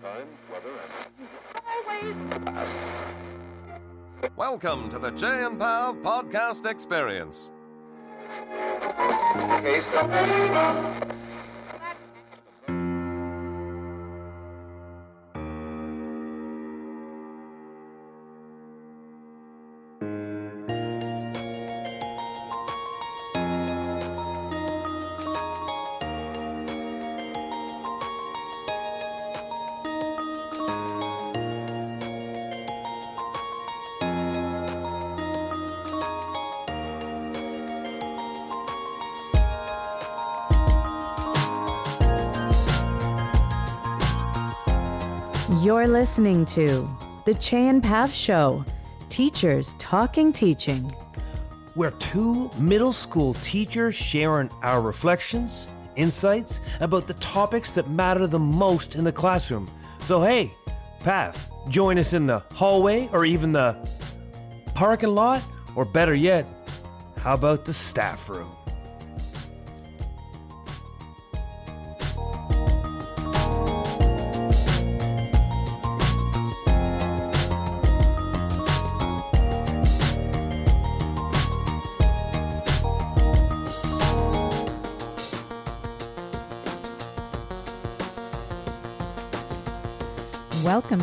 Time, weather, and Welcome to the Chey and Pav podcast experience. Listening to The Chey and Pav Show Teachers Talking Teaching. where two middle school teachers sharing our reflections, insights about the topics that matter the most in the classroom. So, hey, Pav, join us in the hallway or even the parking lot, or better yet, how about the staff room?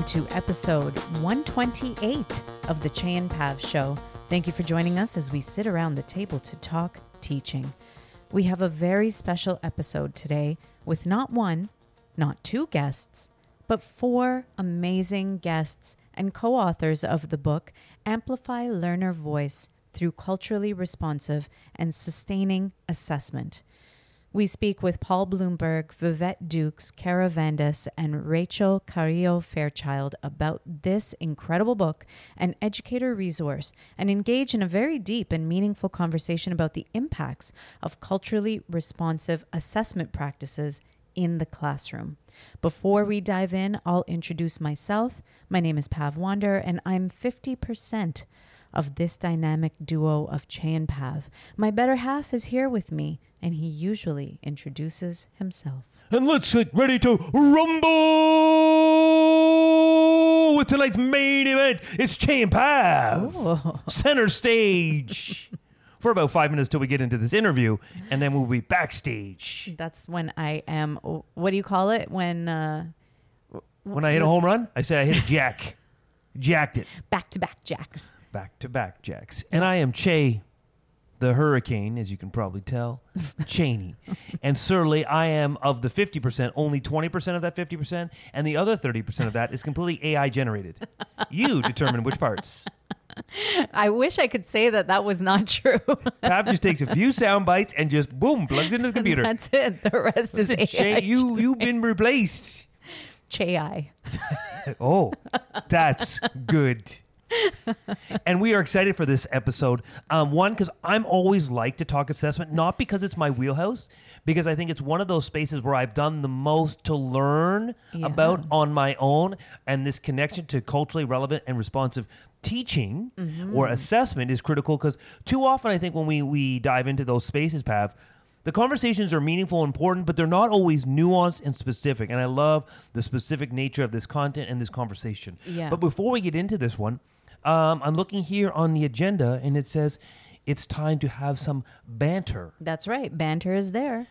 To episode 128 of The Chey and Pav Show. Thank you for joining us as we sit around the table to talk teaching. We have a very special episode today with not one, not two guests, but four amazing guests and co authors of the book Amplify Learner Voice through Culturally Responsive and Sustaining Assessment. We speak with Paul Bloomberg, Vivett Dukes, Kara Vandas, and Rachel Carrillo Fairchild about this incredible book and educator resource and engage in a very deep and meaningful conversation about the impacts of culturally responsive assessment practices in the classroom. Before we dive in, I'll introduce myself. My name is Pav Wander, and I'm 50% of this dynamic duo of Chey and Pav. My better half is here with me, and he usually introduces himself. And let's get ready to rumble with tonight's main event. It's Chey and Pav. Center stage. For about five minutes till we get into this interview, and then we'll be backstage. That's when I am. What do you call it? When uh, When I hit a home run, I say I hit a jack. Jacked it. back to back jacks. Back to back jacks. And I am Chey, the hurricane, as you can probably tell, Cheney. and certainly I am of the 50%, only 20% of that 50%, and the other 30% of that is completely AI generated. You determine which parts. I wish I could say that that was not true. Pav just takes a few sound bites and just boom, plugs into the computer. That's it. The rest is That's it, AI. Chey, you, you've been replaced. Che I. Oh, that's good. And we are excited for this episode. Um, one, because I'm always like to talk assessment, not because it's my wheelhouse, because I think it's one of those spaces where I've done the most to learn Yeah. about on my own, and this connection to culturally relevant and responsive teaching or assessment is critical. Because too often, I think when we we dive into those spaces, Pav. The conversations are meaningful and important, but they're not always nuanced and specific. And I love the specific nature of this content and this conversation. Yeah. But before we get into this one, um, I'm looking here on the agenda and it says it's time to have some banter. That's right. Banter is there.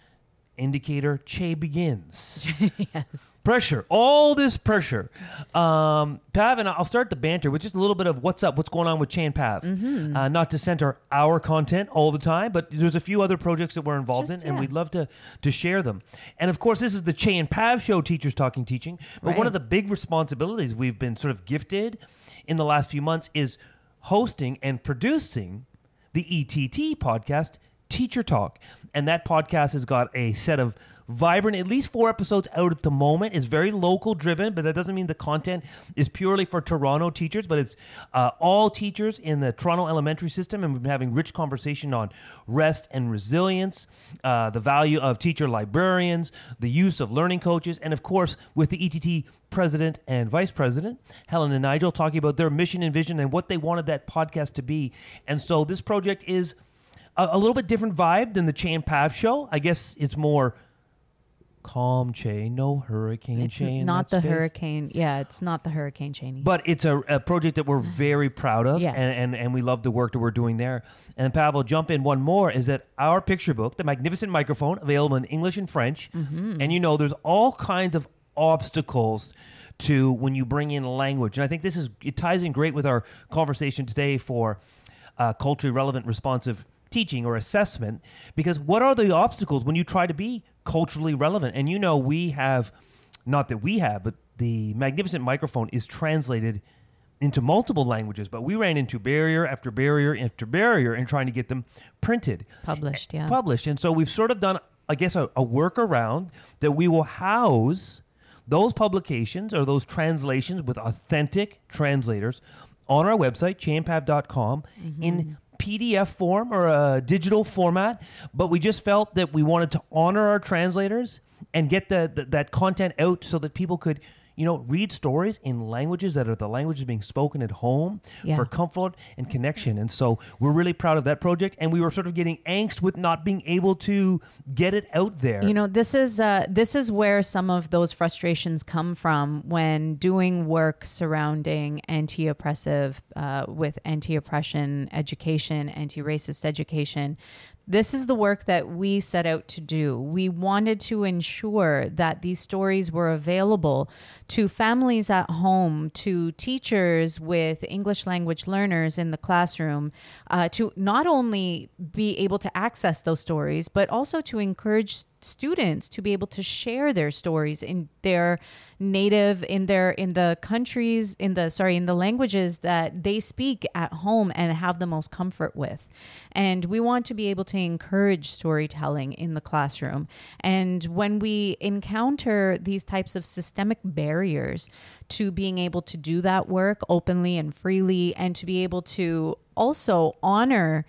Indicator Chey begins. yes. pressure, all this pressure. Um, Pav and I'll start the banter with just a little bit of what's up, what's going on with Chey and Pav. Mm-hmm. Uh, not to center our content all the time, but there's a few other projects that we're involved Just, in, and we'd love to to share them. And of course, this is the Chey and Pav show, Teachers Talking Teaching. But one of the big responsibilities we've been sort of gifted in the last few months is hosting and producing the ETT podcast, Teacher Talk. And that podcast has got a set of vibrant, at least four episodes out at the moment. It's very local driven, but that doesn't mean the content is purely for Toronto teachers, but it's uh, all teachers in the Toronto elementary system. And we've been having rich conversation on rest and resilience, uh, the value of teacher librarians, the use of learning coaches, and of course, with the ETT president and vice president, Helen and Nigel, talking about their mission and vision and what they wanted that podcast to be. And so this project is a, a little bit different vibe than the Chey and Pav show. I guess it's more calm Chey, no hurricane It's Chey. not the space. hurricane. Yeah, it's not the hurricane Cheney. But it's a, a project that we're very proud of, Yes. and, and, and we love the work that we're doing there. And Pavel, jump in one more is that our picture book, The Magnificent Microphone, available in English and French. Mm-hmm. And you know, there's all kinds of obstacles to when you bring in language. And I think this is, it ties in great with our conversation today for uh, culturally relevant, responsive teaching or assessment. Because what are the obstacles when you try to be culturally relevant? And you know, we have, not that we have, but the Magnificent Microphone is translated into multiple languages, but we ran into barrier after barrier after barrier in trying to get them printed, Published, yeah. published. And so we've sort of done, I guess, a, a workaround that we will house those publications or those translations with authentic translators on our website, CheyandPav.com, in mm-hmm. PDF form or a digital format. But we just felt that we wanted to honor our translators and get the, the, that content out so that people could you know, read stories in languages that are the languages being spoken at home Yeah. for comfort and connection. And so we're really proud of that project. And we were sort of getting angst with not being able to get it out there. You know, this is uh, this is where some of those frustrations come from when doing work surrounding anti-oppressive, uh, with anti-oppression education, anti-racist education. This is the work that we set out to do. We wanted to ensure that these stories were available to families at home, to teachers with English language learners in the classroom, uh, to not only be able to access those stories, but also to encourage students to be able to share their stories in their native in their in the countries in the sorry in the languages that they speak at home and have the most comfort with. And we want to be able to encourage storytelling in the classroom. And when we encounter these types of systemic barriers to being able to do that work openly and freely and to be able to also honor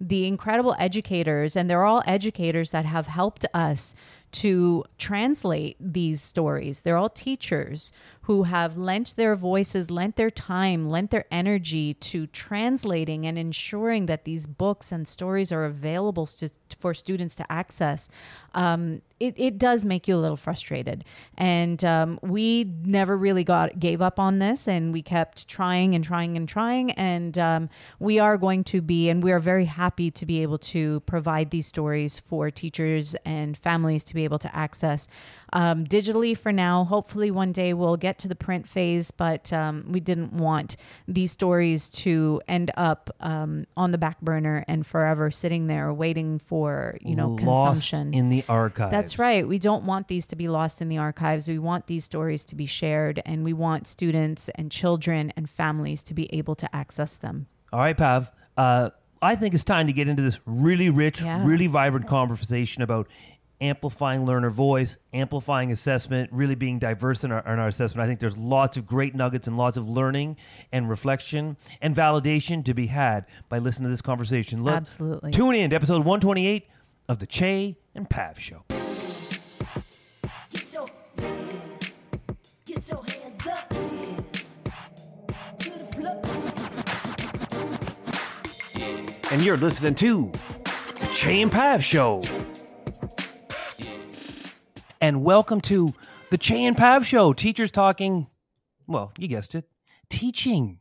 the incredible educators, and they're all educators that have helped us to translate these stories. They're all teachers who have lent their voices, lent their time, lent their energy to translating and ensuring that these books and stories are available to, for students to access. Um, it, it does make you a little frustrated. And um, we never really got gave up on this, and we kept trying and trying and trying. And um, we are going to be, and we are very happy to be able to provide these stories for teachers and families to be able to access um, digitally for now. Hopefully, one day we'll get to the print phase, but um, we didn't want these stories to end up um, on the back burner and forever sitting there waiting for you know Lost consumption in the archives. that's right. We don't want these to be lost in the archives. We want these stories to be shared, and we want students and children and families to be able to access them. All right, Pav. Uh, I think it's time to get into this really rich, Yeah. really vibrant conversation about amplifying learner voice, amplifying assessment, really being diverse in our, in our assessment. I think there's lots of great nuggets and lots of learning and reflection and validation to be had by listening to this conversation. Look, Absolutely. Tune in to episode 128 of the Chey and Pav Show. Get your, get your hands up to. And you're listening to the Chey and Pav Show. And welcome to the Chey and Pav Show. Teachers talking, well, you guessed it, teaching.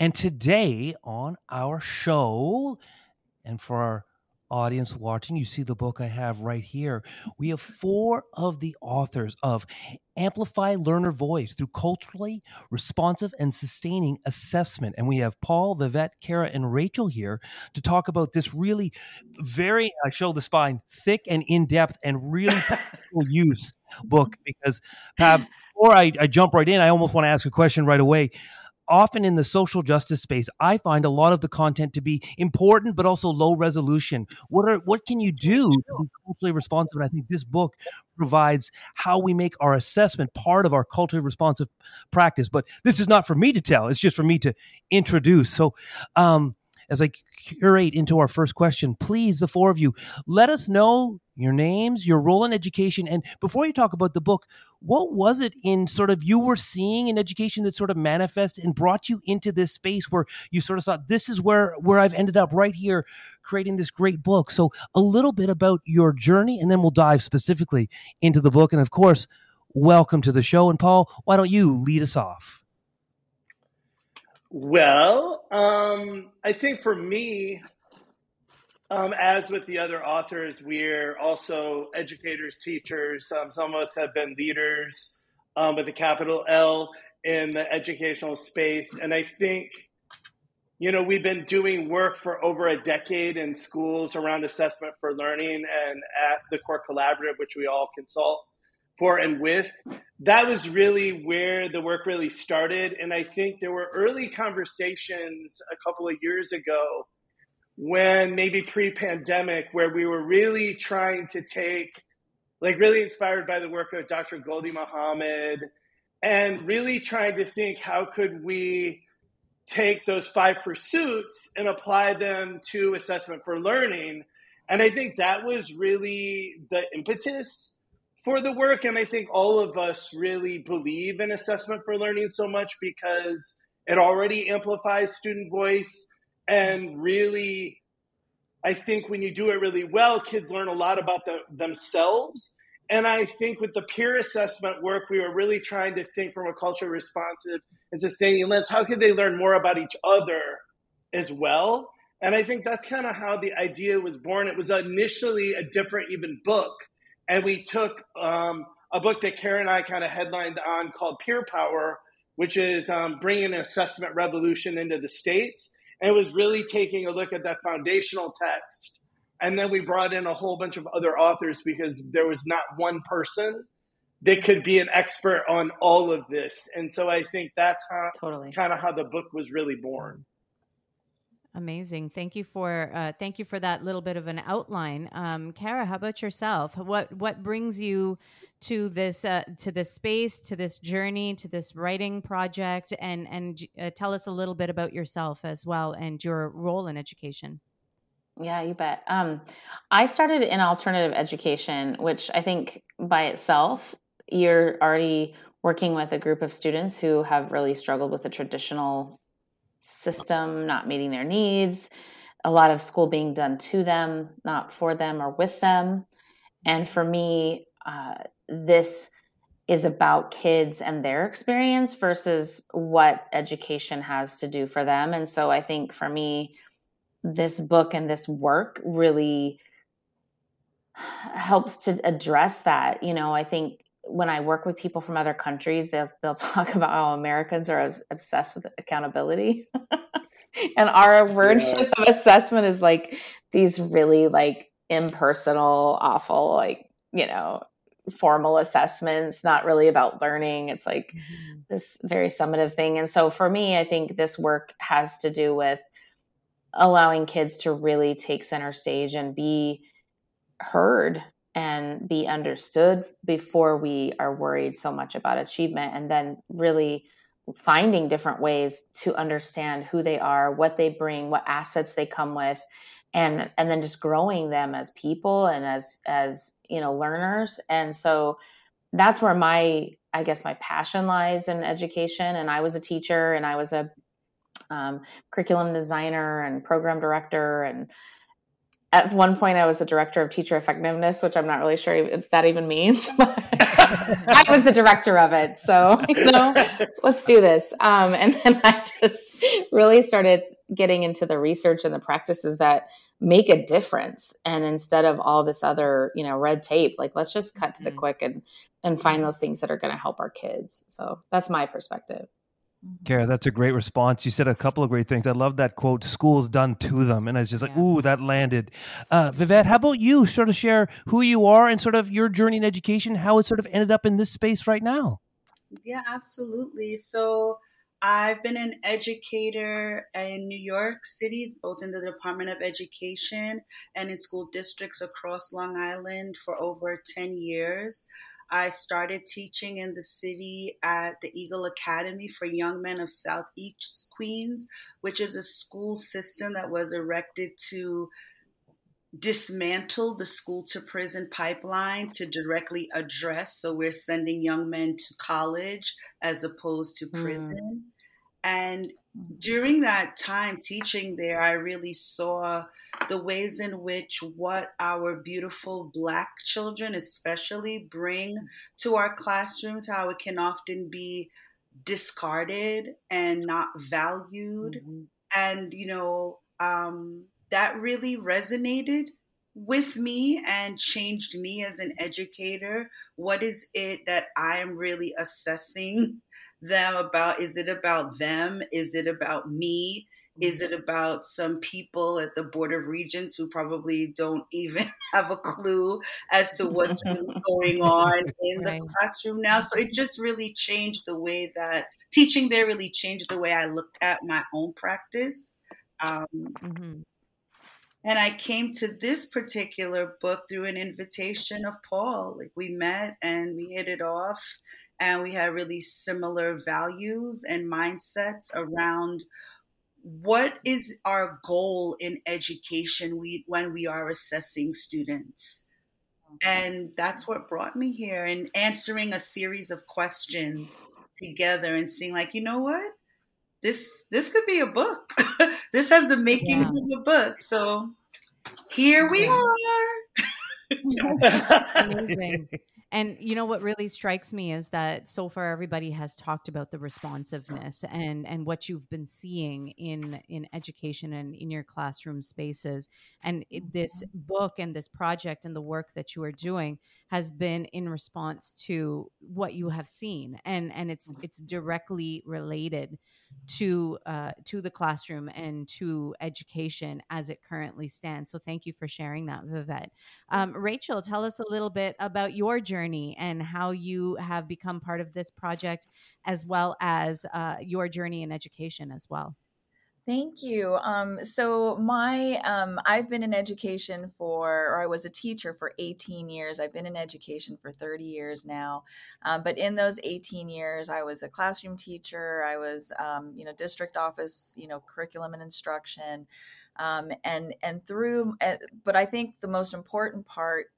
And today on our show, and for our audience watching, you see the book I have right here. We have four of the authors of Amplify Learner Voice through culturally responsive and sustaining assessment. And we have Paul, Vivett, Kara, and Rachel here to talk about this really very, I show the spine, thick and in depth and really practical use book. Because, Pav, before I, I jump right in, I almost want to ask a question right away often in the social justice space, I find a lot of the content to be important, but also low resolution. What are what can you do to be culturally responsive? And I think this book provides how we make our assessment part of our culturally responsive practice. But this is not for me to tell; it's just for me to introduce. So. Um, as I curate into our first question, please, the four of you, let us know your names, your role in education. And before you talk about the book, what was it in sort of you were seeing in education that sort of manifested and brought you into this space where you sort of thought, this is where, where I've ended up right here creating this great book. So a little bit about your journey, and then we'll dive specifically into the book. And of course, welcome to the show. And Paul, why don't you lead us off? Well, um, I think for me, um, as with the other authors, we're also educators, teachers. Um, some of us have been leaders um, with a capital L in the educational space. And I think, you know, we've been doing work for over a decade in schools around assessment for learning and at the Core Collaborative, which we all consult for and with. That was really where the work really started. And I think there were early conversations a couple of years ago when maybe pre pandemic, where we were really trying to take, like, really inspired by the work of Dr. Gholdy Muhammad, and really trying to think how could we take those five pursuits and apply them to assessment for learning. And I think that was really the impetus for the work. And I think all of us really believe in assessment for learning so much because it already amplifies student voice. And really, I think when you do it really well, kids learn a lot about the, themselves. And I think with the peer assessment work, we were really trying to think from a culture responsive and sustaining lens how could they learn more about each other as well? And I think that's kind of how the idea was born. It was initially a different, even book and we took um, a book that Karen and I kind of headlined on called Peer Power, which is um, bringing an assessment revolution into the states. And it was really taking a look at that foundational text. And then we brought in a whole bunch of other authors because there was not one person that could be an expert on all of this. And so I think that's how Totally. kind of how the book was really born. Amazing. Thank you for uh, thank you for that little bit of an outline. Um, Kara, how about yourself? What what brings you to this uh, to this space, to this journey, to this writing project, and and uh, tell us a little bit about yourself as well and your role in education. Yeah, you bet. Um, I started in alternative education, which I think by itself, you're already working with a group of students who have really struggled with the traditional system not meeting their needs, a lot of school being done to them, not for them or with them. And for me, uh, this is about kids and their experience versus what education has to do for them. And so I think for me, this book and this work really helps to address that. You know, I think when I work with people from other countries, they'll they'll talk about how Americans are obsessed with accountability, and our version yeah. of assessment is like these really like impersonal, awful, like you know, formal assessments. Not really about learning. It's like mm-hmm. this very summative thing. And so for me, I think this work has to do with allowing kids to really take center stage and be heard and be understood before we are worried so much about achievement and then really finding different ways to understand who they are what they bring what assets they come with and and then just growing them as people and as as you know learners. And so that's where my i guess my passion lies in education. And i was a teacher and i was a um, curriculum designer and program director and at one point I was the director of teacher effectiveness, which I'm not really sure if that even means. I was the director of it, so you know, let's do this. Um, and then I just really started getting into the research and the practices that make a difference. And instead of all this other, you know, red tape, like let's just cut to the mm-hmm. quick and and find those things that are going to help our kids. So that's my perspective. Mm-hmm. Kara, that's a great response. You said a couple of great things. I love that quote, school's done to them. And I was just like, yeah. ooh, that landed. Uh, Vivett, how about you sort of share who you are and sort of your journey in education, how it sort of ended up in this space right now? Yeah, absolutely. So I've been an educator in New York City, both in the Department of Education and in school districts across Long Island for over 10 years. I started teaching in the city at the Eagle Academy for Young Men of Southeast Queens, which is a school system that was erected to dismantle the school to prison pipeline to directly address. So we're sending young men to college as opposed to hmm. prison. And during that time teaching there, I really saw the ways in which what our beautiful Black children, especially, bring to our classrooms, how it can often be discarded and not valued. And, you know, um, that really resonated with me and changed me as an educator. What is it that I am really assessing them about? Is it about them? Is it about me? Is it about some people at the Board of Regents who probably don't even have a clue as to what's really going on in Right. the classroom now? So it just really changed the way that teaching there really changed the way I looked at my own practice. Um, mm-hmm. and I came to this particular book through an invitation of Paul. Like we met and we hit it off, and we had really similar values and mindsets around what is our goal in education we, when we are assessing students. And that's what brought me here and answering a series of questions together and seeing like, you know what? This this could be a book. this has the makings of a book. So here we are. Amazing. And you know what really strikes me is that so far everybody has talked about the responsiveness and and what you've been seeing in in education and in your classroom spaces. And it- this book and this project and the work that you are doing has been in response to what you have seen, and and it's it's directly related to uh, to the classroom and to education as it currently stands. So thank you for sharing that, Vivett. Um, Rachel, tell us a little bit about your journey and how you have become part of this project, as well as uh, your journey in education as well. Thank you. Um, so my um, I've been in education for, or I was a teacher for 18 years. I've been in education for 30 years now. Um, but in those 18 years, I was a classroom teacher. I was, um, you know, district office, you know, curriculum and instruction, um, and and through. uh, But I think the most important part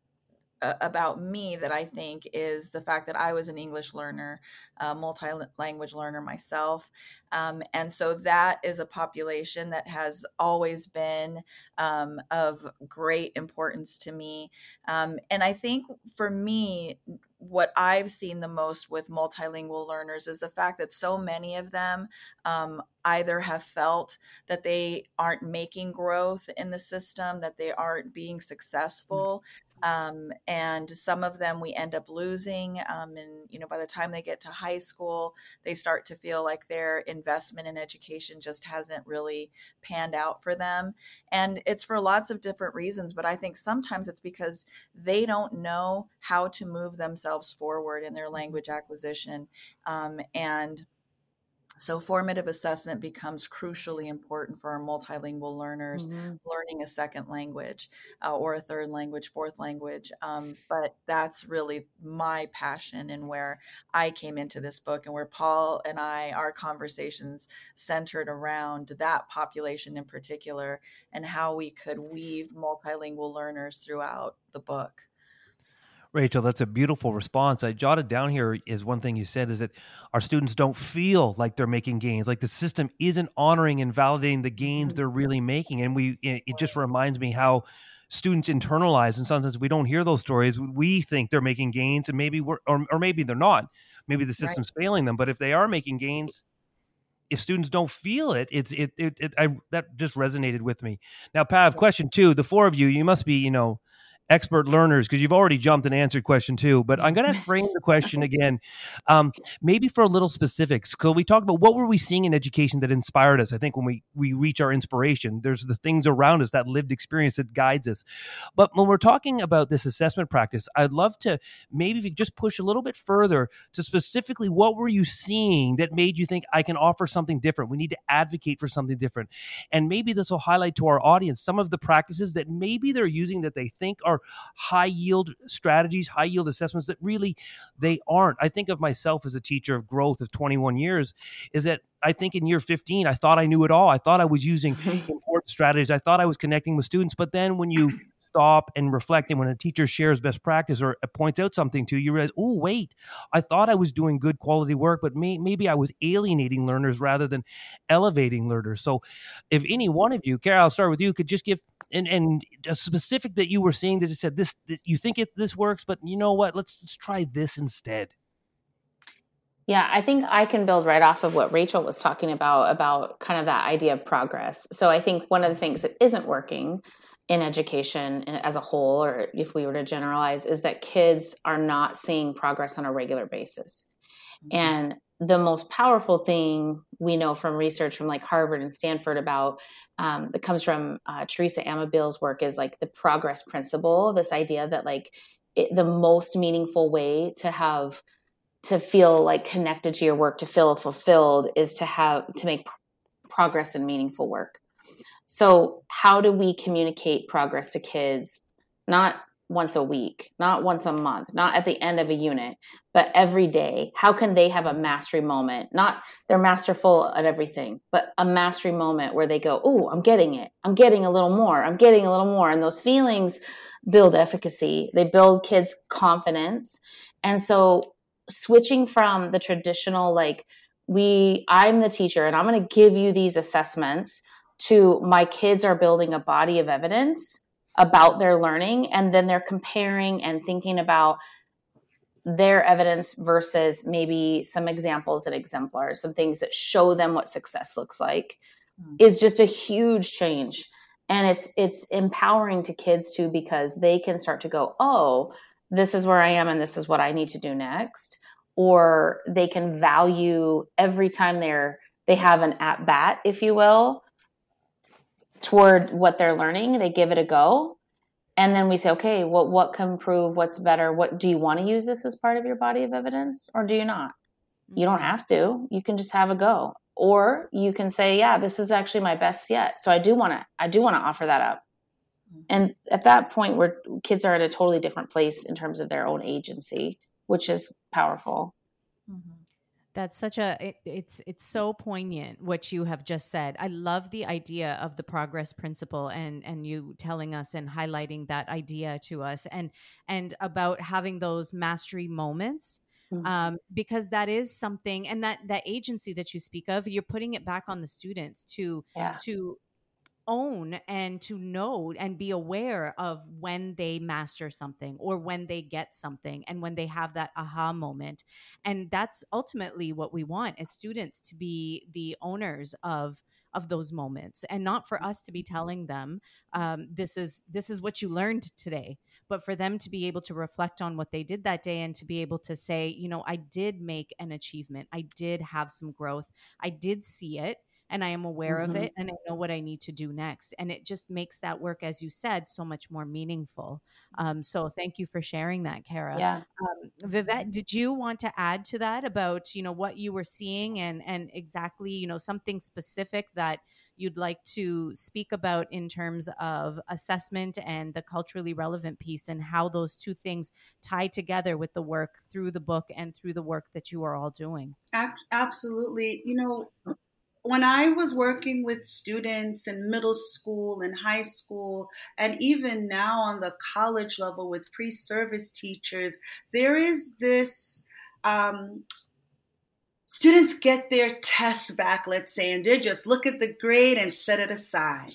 uh, about me that I think is the fact that I was an English learner, a multi language learner myself. Um, and so that is a population that has always been um, of great importance to me. Um, and I think for me, what I've seen the most with multilingual learners is the fact that so many of them um, either have felt that they aren't making growth in the system, that they aren't being successful. Um, and some of them we end up losing. Um, and, you know, by the time they get to high school, they start to feel like their investment in education just hasn't really panned out for them. And it's for lots of different reasons, but I think sometimes it's because they don't know how to move themselves forward in their language acquisition. Um, and so formative assessment becomes crucially important for our multilingual learners learning a second language uh, or a third language, fourth language. Um, but that's really my passion and where I came into this book and where Paul and I, our conversations centered around that population in particular and how we could weave multilingual learners throughout the book. Rachel, that's a beautiful response. I jotted down here is one thing you said is that our students don't feel like they're making gains, like the system isn't honoring and validating the gains mm-hmm. they're really making. And we, it, just reminds me how students internalize, and sometimes we don't hear those stories. We think they're making gains, and maybe we're, or, or maybe they're not. Maybe the system's failing them. But if they are making gains, if students don't feel it, it's it it, it I that just resonated with me. Now, Pav, question two: the four of you, you must be, you know expert learners because you've already jumped and answered question two but i'm going to frame the question again um, maybe for a little specifics. So we talk about what were we seeing in education that inspired us? I think when we we reach our inspiration there's the things around us that lived experience that guides us. But when we're talking about this assessment practice i'd love to maybe if you just push a little bit further to specifically what were you seeing that made you think i can offer something different. We need to advocate for something different. And maybe this will highlight to our audience some of the practices that maybe they're using that they think are are high yield strategies, high yield assessments that really they aren't. I think of myself as a teacher of growth of 21 years is that I think in year 15, I thought I knew it all. I thought I was using important strategies. I thought I was connecting with students. But then when you stop and reflect, and when a teacher shares best practice or uh, points out something to you, you realize, oh, wait, I thought I was doing good quality work, but may- maybe I was alienating learners rather than elevating learners. So if any one of you, Kara, I'll start with you, could just give and and a specific that you were seeing that just said this, that you think it this works, but you know what? Let's, let's try this instead. Yeah, I think I can build right off of what Rachel was talking about, about kind of that idea of progress. So I think one of the things that isn't working in education as a whole, or if we were to generalize, is that kids are not seeing progress on a regular basis. Mm-hmm. And the most powerful thing we know from research from like Harvard and Stanford about um, that comes from uh, Teresa Amabile's work is like the progress principle. This idea that like it, the most meaningful way to have to feel like connected to your work, to feel fulfilled, is to have to make progress in meaningful work. So, how do we communicate progress to kids? Not once a week, not once a month, not at the end of a unit, but every day. How can they have a mastery moment? Not they're masterful at everything, but a mastery moment where they go, Oh, I'm getting it. I'm getting a little more. I'm getting a little more. And those feelings build efficacy, they build kids' confidence. And so, switching from the traditional, like, we, I'm the teacher and I'm going to give you these assessments to my kids are building a body of evidence about their learning and then they're comparing and thinking about their evidence versus maybe some examples and exemplars some things that show them what success looks like mm-hmm. is just a huge change and it's it's empowering to kids too because they can start to go oh this is where i am and this is what i need to do next or they can value every time they're they have an at bat if you will toward what they're learning they give it a go. And then we say okay what what can prove what's better? What do you want to use this as part of your body of evidence or do you not? You don't mm-hmm. have to. You can just have a go. Or you can say yeah this is actually my best yet. So i do want to i do want to offer that up. Mm-hmm. and at that point where kids are at a totally different place in terms of their own agency which is powerful. That's such a it, it's it's so poignant what you have just said. I love the idea of the progress principle and and you telling us and highlighting that idea to us and and about having those mastery moments mm-hmm. um, because that is something and that that agency that you speak of you're putting it back on the students to yeah. to own and to know and be aware of when they master something or when they get something and when they have that aha moment. And that's ultimately what we want as students to be the owners of of those moments and not for us to be telling them um, this is this is what you learned today but for them to be able to reflect on what they did that day and to be able to say you know i did make an achievement. I did have some growth. I did see it and I am aware mm-hmm. of it and I know what I need to do next. And it just makes that work, as you said, so much more meaningful. Um, so thank you for sharing that, Kara. Yeah. Um, Vivett, did you want to add to that about, you know, what you were seeing and, and exactly, you know, something specific that you'd like to speak about in terms of assessment and the culturally relevant piece and how those two things tie together with the work through the book and through the work that you are all doing? Absolutely. You know, when I was working with students in middle school and high school, and even now on the college level with pre service teachers, there is this. Um, students get their tests back, let's say, and they just look at the grade and set it aside.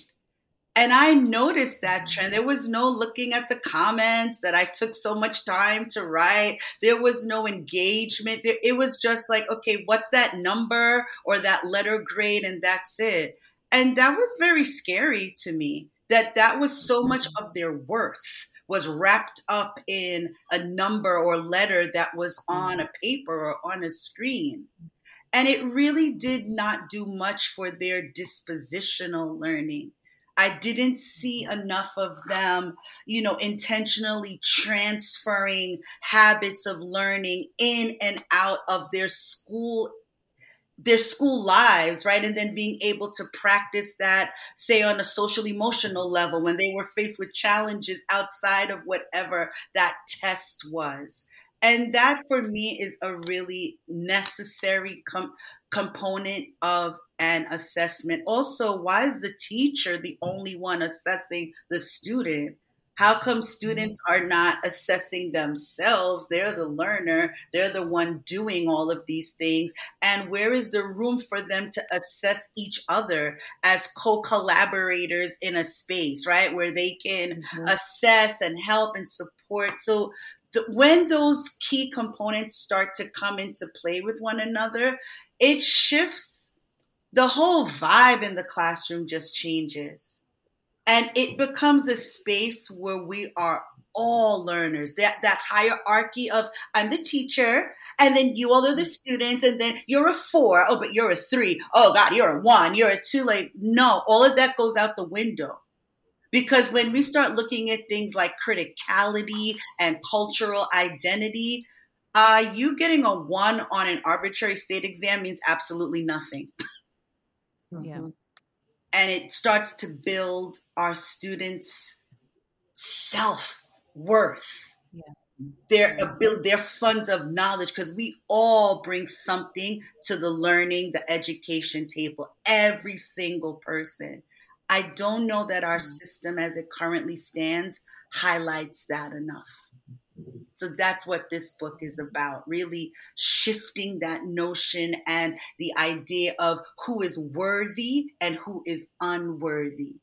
And I noticed that trend. There was no looking at the comments that I took so much time to write. There was no engagement. It was just like, okay, what's that number or that letter grade? And that's it. And that was very scary to me that that was so much of their worth was wrapped up in a number or letter that was on a paper or on a screen. And it really did not do much for their dispositional learning. I didn't see enough of them, you know, intentionally transferring habits of learning in and out of their school their school lives, right? And then being able to practice that, say, on a social emotional level when they were faced with challenges outside of whatever that test was. And that for me is a really necessary com- component of an assessment. Also, why is the teacher the only one assessing the student? How come students are not assessing themselves? They're the learner, they're the one doing all of these things. And where is the room for them to assess each other as co collaborators in a space, right? Where they can Mhm. assess and help and support. So, th- when those key components start to come into play with one another, it shifts. The whole vibe in the classroom just changes. And it becomes a space where we are all learners. That that hierarchy of i'm the teacher and then you all are the mm. students and then you're a four. Oh but you're a three. Oh god you're a one. You're a two. Like no all of that goes out the window because when we start looking at things like criticality and cultural identity uh, you getting a one on an arbitrary state exam means absolutely nothing Yeah. Mhm. and it starts to build our students' self worth. Yeah. Their ability, their funds of knowledge, because we all bring something to the learning, the education table. Every single person. I don't know that our mm-hmm. system, as it currently stands, highlights that enough. So that's what this book is about really shifting that notion and the idea of who is worthy and who is unworthy,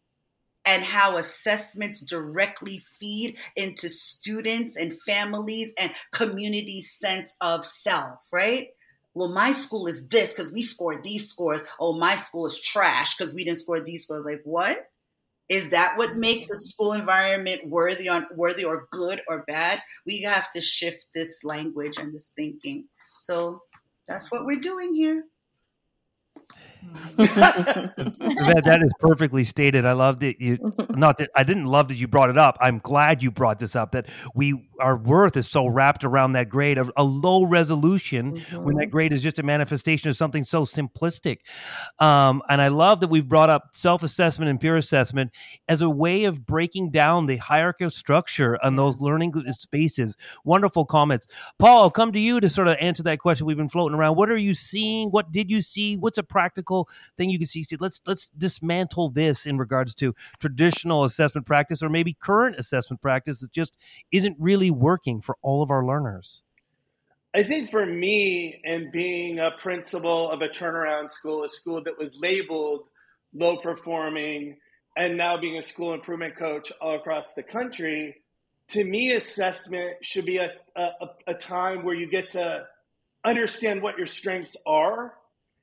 and how assessments directly feed into students and families and community sense of self, right? Well, my school is this because we scored these scores. Oh, my school is trash because we didn't score these scores. Like, what? Is that what makes a school environment worthy on worthy or good or bad? We have to shift this language and this thinking. So that's what we're doing here. That, that is perfectly stated. I loved it. You not that I didn't love that you brought it up. I'm glad you brought this up. That we our worth is so wrapped around that grade of a low resolution when that grade is just a manifestation of something so simplistic. Um, and I love that we've brought up self assessment and peer assessment as a way of breaking down the hierarchical structure on those learning spaces. Wonderful comments, Paul. I'll come to you to sort of answer that question we've been floating around. What are you seeing? What did you see? What's a practical thing you can see? Let's let's dismantle this in regards to traditional assessment practice or maybe current assessment practice that just isn't really working for all of our learners. I think for me, and being a principal of a turnaround school, a school that was labeled low performing, and now being a school improvement coach all across the country, to me, assessment should be a, a, a time where you get to understand what your strengths are.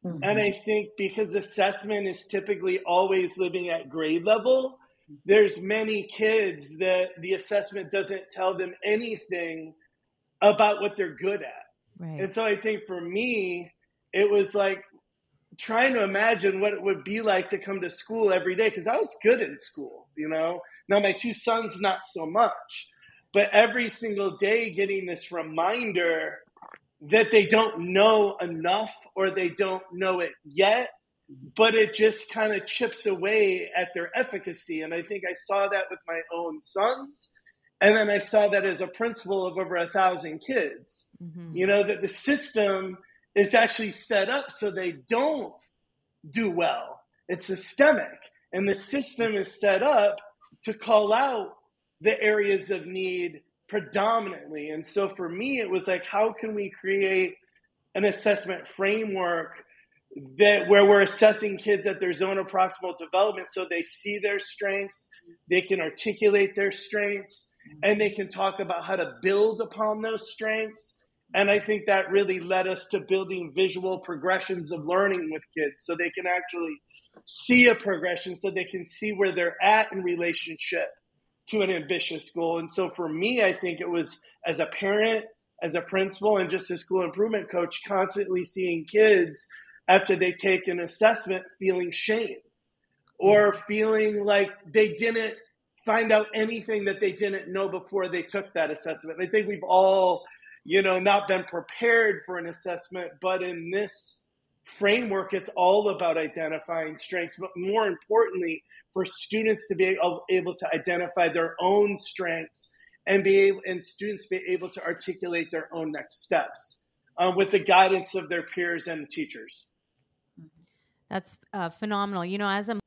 Mhm. And I think because assessment is typically always living at grade level, there's many kids that the assessment doesn't tell them anything about what they're good at. Right. And so I think for me, it was like trying to imagine what it would be like to come to school every day because I was good in school, you know. Now my two sons not so much, but every single day getting this reminder that they don't know enough or they don't know it yet, but it just kind of chips away at their efficacy. And I think I saw that with my own sons. And then I saw that as a principal of over a thousand kids. Mhm. You know, that the system is actually set up so they don't do well. It's systemic. And the system is set up to call out the areas of need predominantly. And so for me, it was like, how can we create an assessment framework that where we're assessing kids at their zone of proximal development so they see their strengths, they can articulate their strengths, and they can talk about how to build upon those strengths. And I think that really led us to building visual progressions of learning with kids so they can actually see a progression so they can see where they're at in relationship to an ambitious goal. And so for me, I think it was as a parent, as a principal, and just a school improvement coach, constantly seeing kids after they take an assessment feeling shame or mm. feeling like they didn't find out anything that they didn't know before they took that assessment. I think we've all, you know, not been prepared for an assessment, but in this framework, it's all about identifying strengths, but more importantly, for students to be able, to identify their own strengths and be able, and students be able to articulate their own next steps uh, with the guidance of their peers and teachers. That's uh, phenomenal. You know, as I'm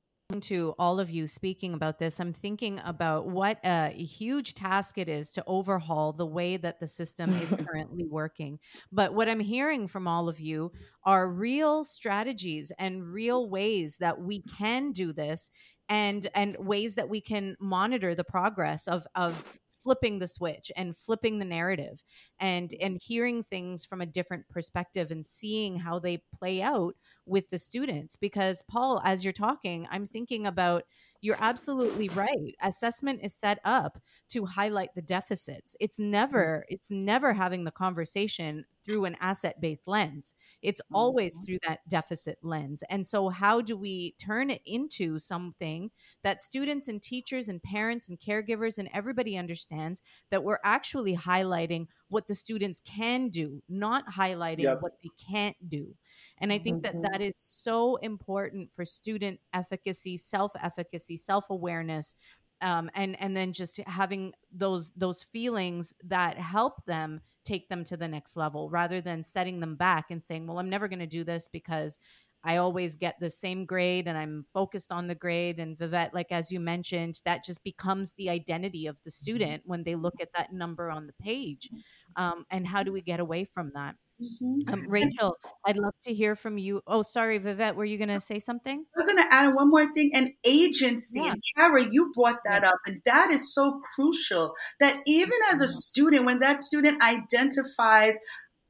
to all of you speaking about this, I'm thinking about what a huge task it is to overhaul the way that the system is currently working. But what I'm hearing from all of you are real strategies and real ways that we can do this and and ways that we can monitor the progress of of flipping the switch and flipping the narrative and and hearing things from a different perspective and seeing how they play out with the students. Because paul as you're talking i'm thinking about you're absolutely right. Assessment is set up to highlight the deficits. It's mm. never it's never having the conversation through an asset based lens. It's always mm-hmm. through that deficit lens. And so how do we turn it into something that students and teachers and parents and caregivers and everybody understands that we're actually highlighting what the students can do not highlighting Yep. what they can't do and I think that that is so important for student efficacy, self efficacy, self awareness, um, and and then just having those those feelings that help them take them to the next level, rather than setting them back and saying, "Well, I'm never going to do this because." I always get the same grade and I'm focused on the grade. And Vivett, like as you mentioned, that just becomes the identity of the student when they look at that number on the page. Um, and how do we get away from that? Mm-hmm. Um, Rachel, I'd love to hear from you. Oh, sorry, Vivett, were you going to say something? I was going to add one more thing an agency. Yeah. And Kara, you brought that up, and that is so crucial that even as a mm-hmm. student, when that student identifies,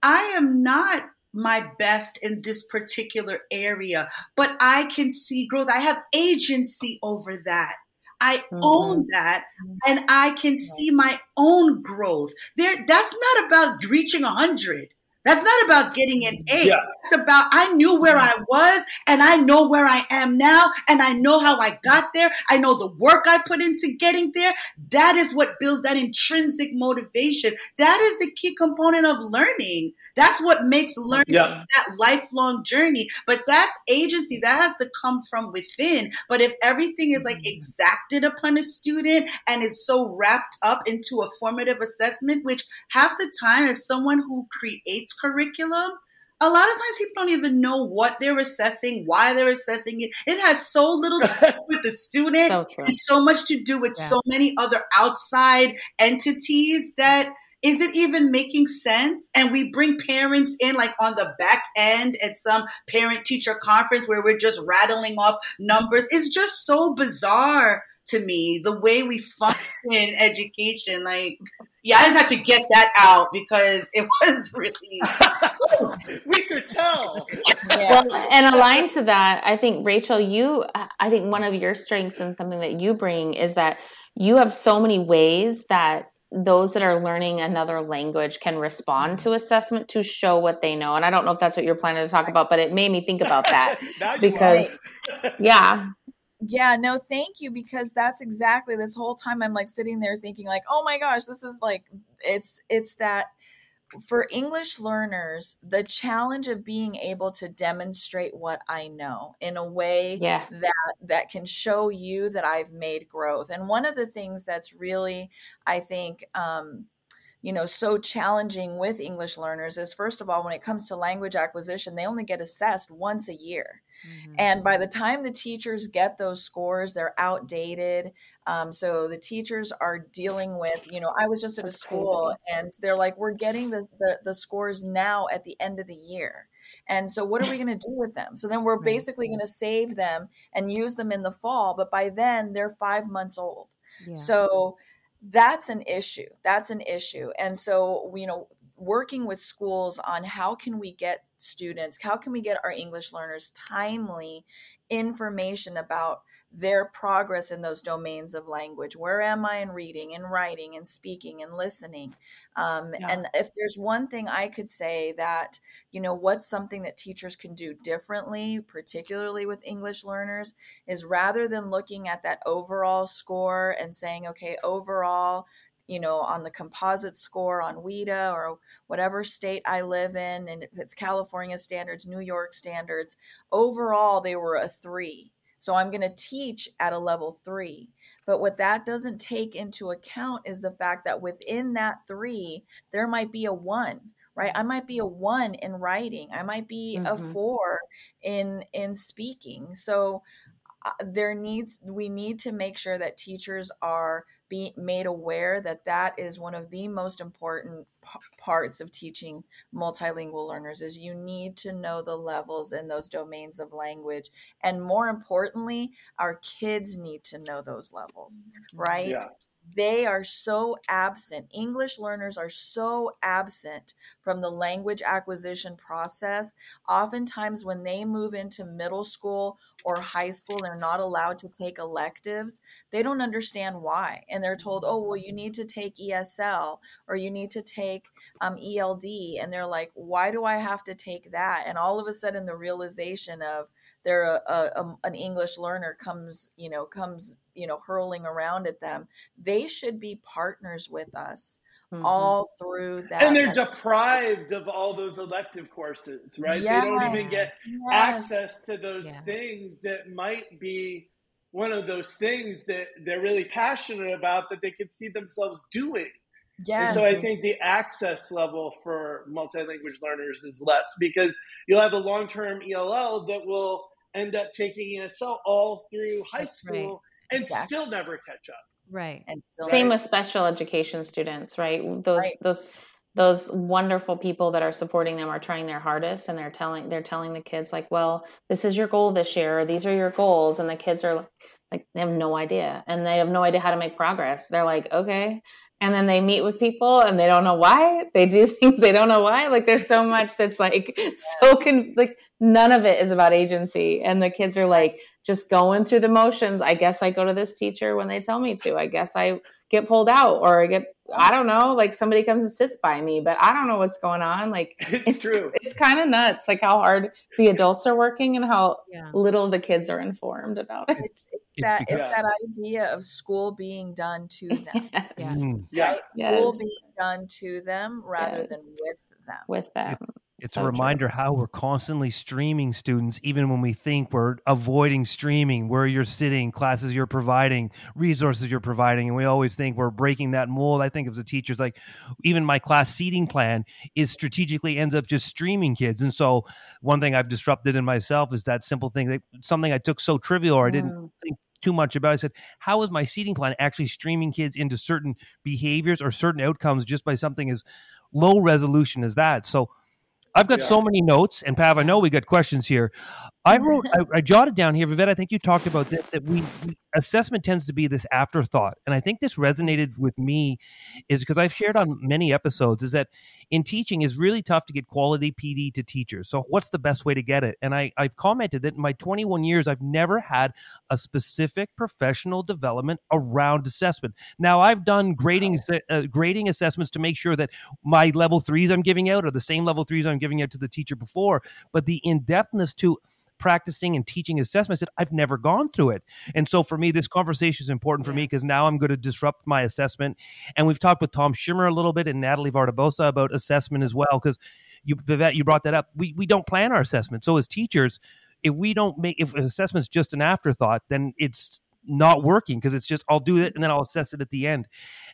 I am not my best in this particular area, but I can see growth. I have agency over that. I own mm-hmm. that and I can see my own growth. There that's not about reaching a hundred. That's not about getting an A. Yeah. It's about I knew where I was and I know where I am now and I know how I got there. I know the work I put into getting there. That is what builds that intrinsic motivation. That is the key component of learning. That's what makes learning Yeah. that lifelong journey. But that's agency. That has to come from within. But if everything is like mm. exacted upon a student and is so wrapped up into a formative assessment, which half the time, as someone who creates curriculum, a lot of times people don't even know what they're assessing, why they're assessing it. It has so little to do with the student So and so much to do with Yeah. so many other outside entities that is it even making sense? And we bring parents in like on the back end at some parent teacher conference where we're just rattling off numbers. It's just so bizarre to me the way we function in education. Like, yeah, I just had to get that out because it was really we could tell. Well, and aligned to that, I think Rachel, you, I think one of your strengths and something that you bring is that you have so many ways that those that are learning another language can respond to assessment to show what they know. And I don't know if that's what you're planning to talk about, but it made me think about that because, yeah, Yeah, no, thank you because that's exactly this whole time I'm like sitting there thinking like, "Oh my gosh, this is like it's it's that for English learners, the challenge of being able to demonstrate what I know in a way yeah, that that can show you that I've made growth. And one of the things that's really, I think, um, you know, so challenging with English learners is first of all, when it comes to language acquisition, they only get assessed once a year. And by the time the teachers get those scores, they're outdated. Um, so the teachers are dealing with, you know, I was just at That's a school and they're like, we're getting the, the, the scores now at the end of the year. And so what are we going to do with them? So then we're Right. basically going to save them and use them in the fall. But by then they're five months old. Yeah. So that's an issue. That's an issue. And so, you know, working with schools on how can we get students, how can we get our English learners timely information about their progress in those domains of language. Where am I in reading and writing and speaking and listening? Um, Yeah. And if there's one thing I could say that, you know, what's something that teachers can do differently, particularly with English learners, is rather than looking at that overall score and saying, okay, overall, you know, on the composite score on WIDA or whatever state I live in, and if it's California standards, New York standards, overall they were a three. So I'm going to teach at a level three. But what that doesn't take into account is the fact that within that three, there might be a one right i might be a one in writing i might be mm-hmm. a four in in speaking so uh, there needs we need to make sure that teachers are being made aware that that is one of the most important p- parts of teaching multilingual learners is you need to know the levels in those domains of language. And more importantly our kids need to know those levels mm-hmm. right? Yeah they are so absent. English learners are so absent from the language acquisition process. Oftentimes, when they move into middle school or high school, they're not allowed to take electives. They don't understand why. And they're told, oh, well, you need to take ESL or you need to take um, ELD. And they're like, why do I have to take that? And all of a sudden, the realization of they're a, a, an English learner comes, you know, comes you know hurling around at them they should be partners with us mm-hmm. all through that and they're deprived of all those elective courses right yes. they don't even get yes. access to those yeah. things that might be one of those things that they're really passionate about that they could see themselves doing Yes. And so I think the access level for multilingual learners is less because you'll have a long term ELL that will end up taking ESL all through high That's school and exactly. still never catch up. Right. And still same with special education students, right? Those right. those those wonderful people that are supporting them are trying their hardest and they're telling they're telling the kids like, "Well, this is your goal this year. these are your goals." And the kids are like they have no idea and they have no idea how to make progress. They're like, "Okay." And then they meet with people and they don't know why they do things they don't know why like there's so much that's like so con- like none of it is about agency and the kids are like just going through the motions. I guess I go to this teacher when they tell me to. I guess I get pulled out or I get I don't know, like somebody comes and sits by me, but I don't know what's going on. Like it's, it's true. It's kind of nuts, like how hard the adults are working and how yeah. little the kids are informed about it. It's, it's that it's that idea of school being done to them. yes. yes. Yeah. Right? Yes. School being done to them rather yes. than with them. With them it's so a reminder true. how we're constantly streaming students even when we think we're avoiding streaming where you're sitting classes you're providing resources you're providing and we always think we're breaking that mold i think as a teacher's like even my class seating plan is strategically ends up just streaming kids and so one thing i've disrupted in myself is that simple thing that something i took so trivial or i didn't mm. think too much about. I said, how is my seating plan actually streaming kids into certain behaviors or certain outcomes just by something as low resolution as that? So I've got yeah. so many notes, and Pav, I know we got questions here. I wrote, I, I, jotted down here, Vivett. I think you talked about this that we, we, assessment tends to be this afterthought, and I think this resonated with me, is because I've shared on many episodes is that in teaching is really tough to get quality PD to teachers. So what's the best way to get it? And I I've commented that in my 21 years I've never had a specific professional development around assessment. Now I've done grading uh, grading assessments to make sure that my level threes I'm giving out are the same level threes I'm giving out to the teacher before, but the in depthness to practicing and teaching assessment. I said, I've never gone through it. And so for me, this conversation is important for yes. me because now I'm going to disrupt my assessment. And we've talked with Tom Schimmer a little bit and Natalie Vardabasso about assessment as well. Because you, Vivett, you brought that up. We, we don't plan our assessment. So as teachers, if we don't make, if assessment's just an afterthought, then it's not working because it's just I'll do it and then I'll assess it at the end.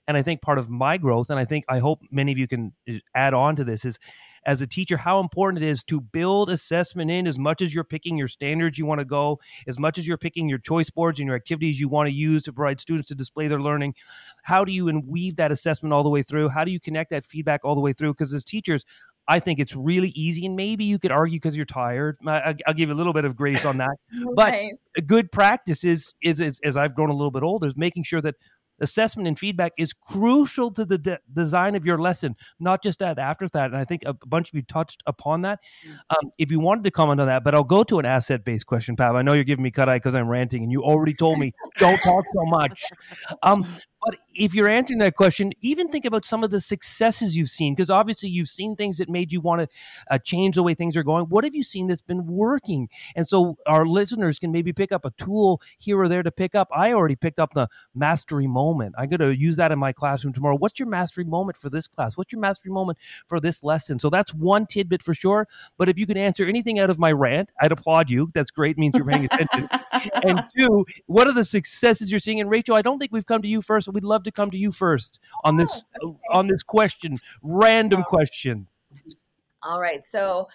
And I think part of my growth, and I think I hope many of you can uh, add on to this, is as a teacher how important it is to build assessment in as much as you're picking your standards you want to go, as much as you're picking your choice boards and your activities you want to use to provide students to display their learning. How do you weave that assessment all the way through? How do you connect that feedback all the way through? Because as teachers, I think it's really easy, and maybe you could argue because you're tired. I, will give you a little bit of grace on that. okay. But a good practice is, is, is, as I've grown a little bit older, is making sure that assessment and feedback is crucial to the de- design of your lesson, not just at after that afterthought. And I think a bunch of you touched upon that. Mm. Um, if you wanted to comment on that, but I'll go to an asset based question, Pav. I know you're giving me cut eye because I'm ranting, and you already told me don't talk so much. Um, but if you're answering that question, even think about some of the successes you've seen, because obviously you've seen things that made you want to uh, change the way things are going. What have you seen that's been working? And so our listeners can maybe pick up a tool here or there to pick up. I already picked up the mastery moment. I'm going to use that in my classroom tomorrow. What's your mastery moment for this class? What's your mastery moment for this lesson? So that's one tidbit for sure. But if you can answer anything out of my rant, I'd applaud you. That's great. Means you're paying attention. and two, what are the successes you're seeing? And Rachel, I don't think we've come to you first. We'd love to come to you first on this oh, on this question, random question. All right. So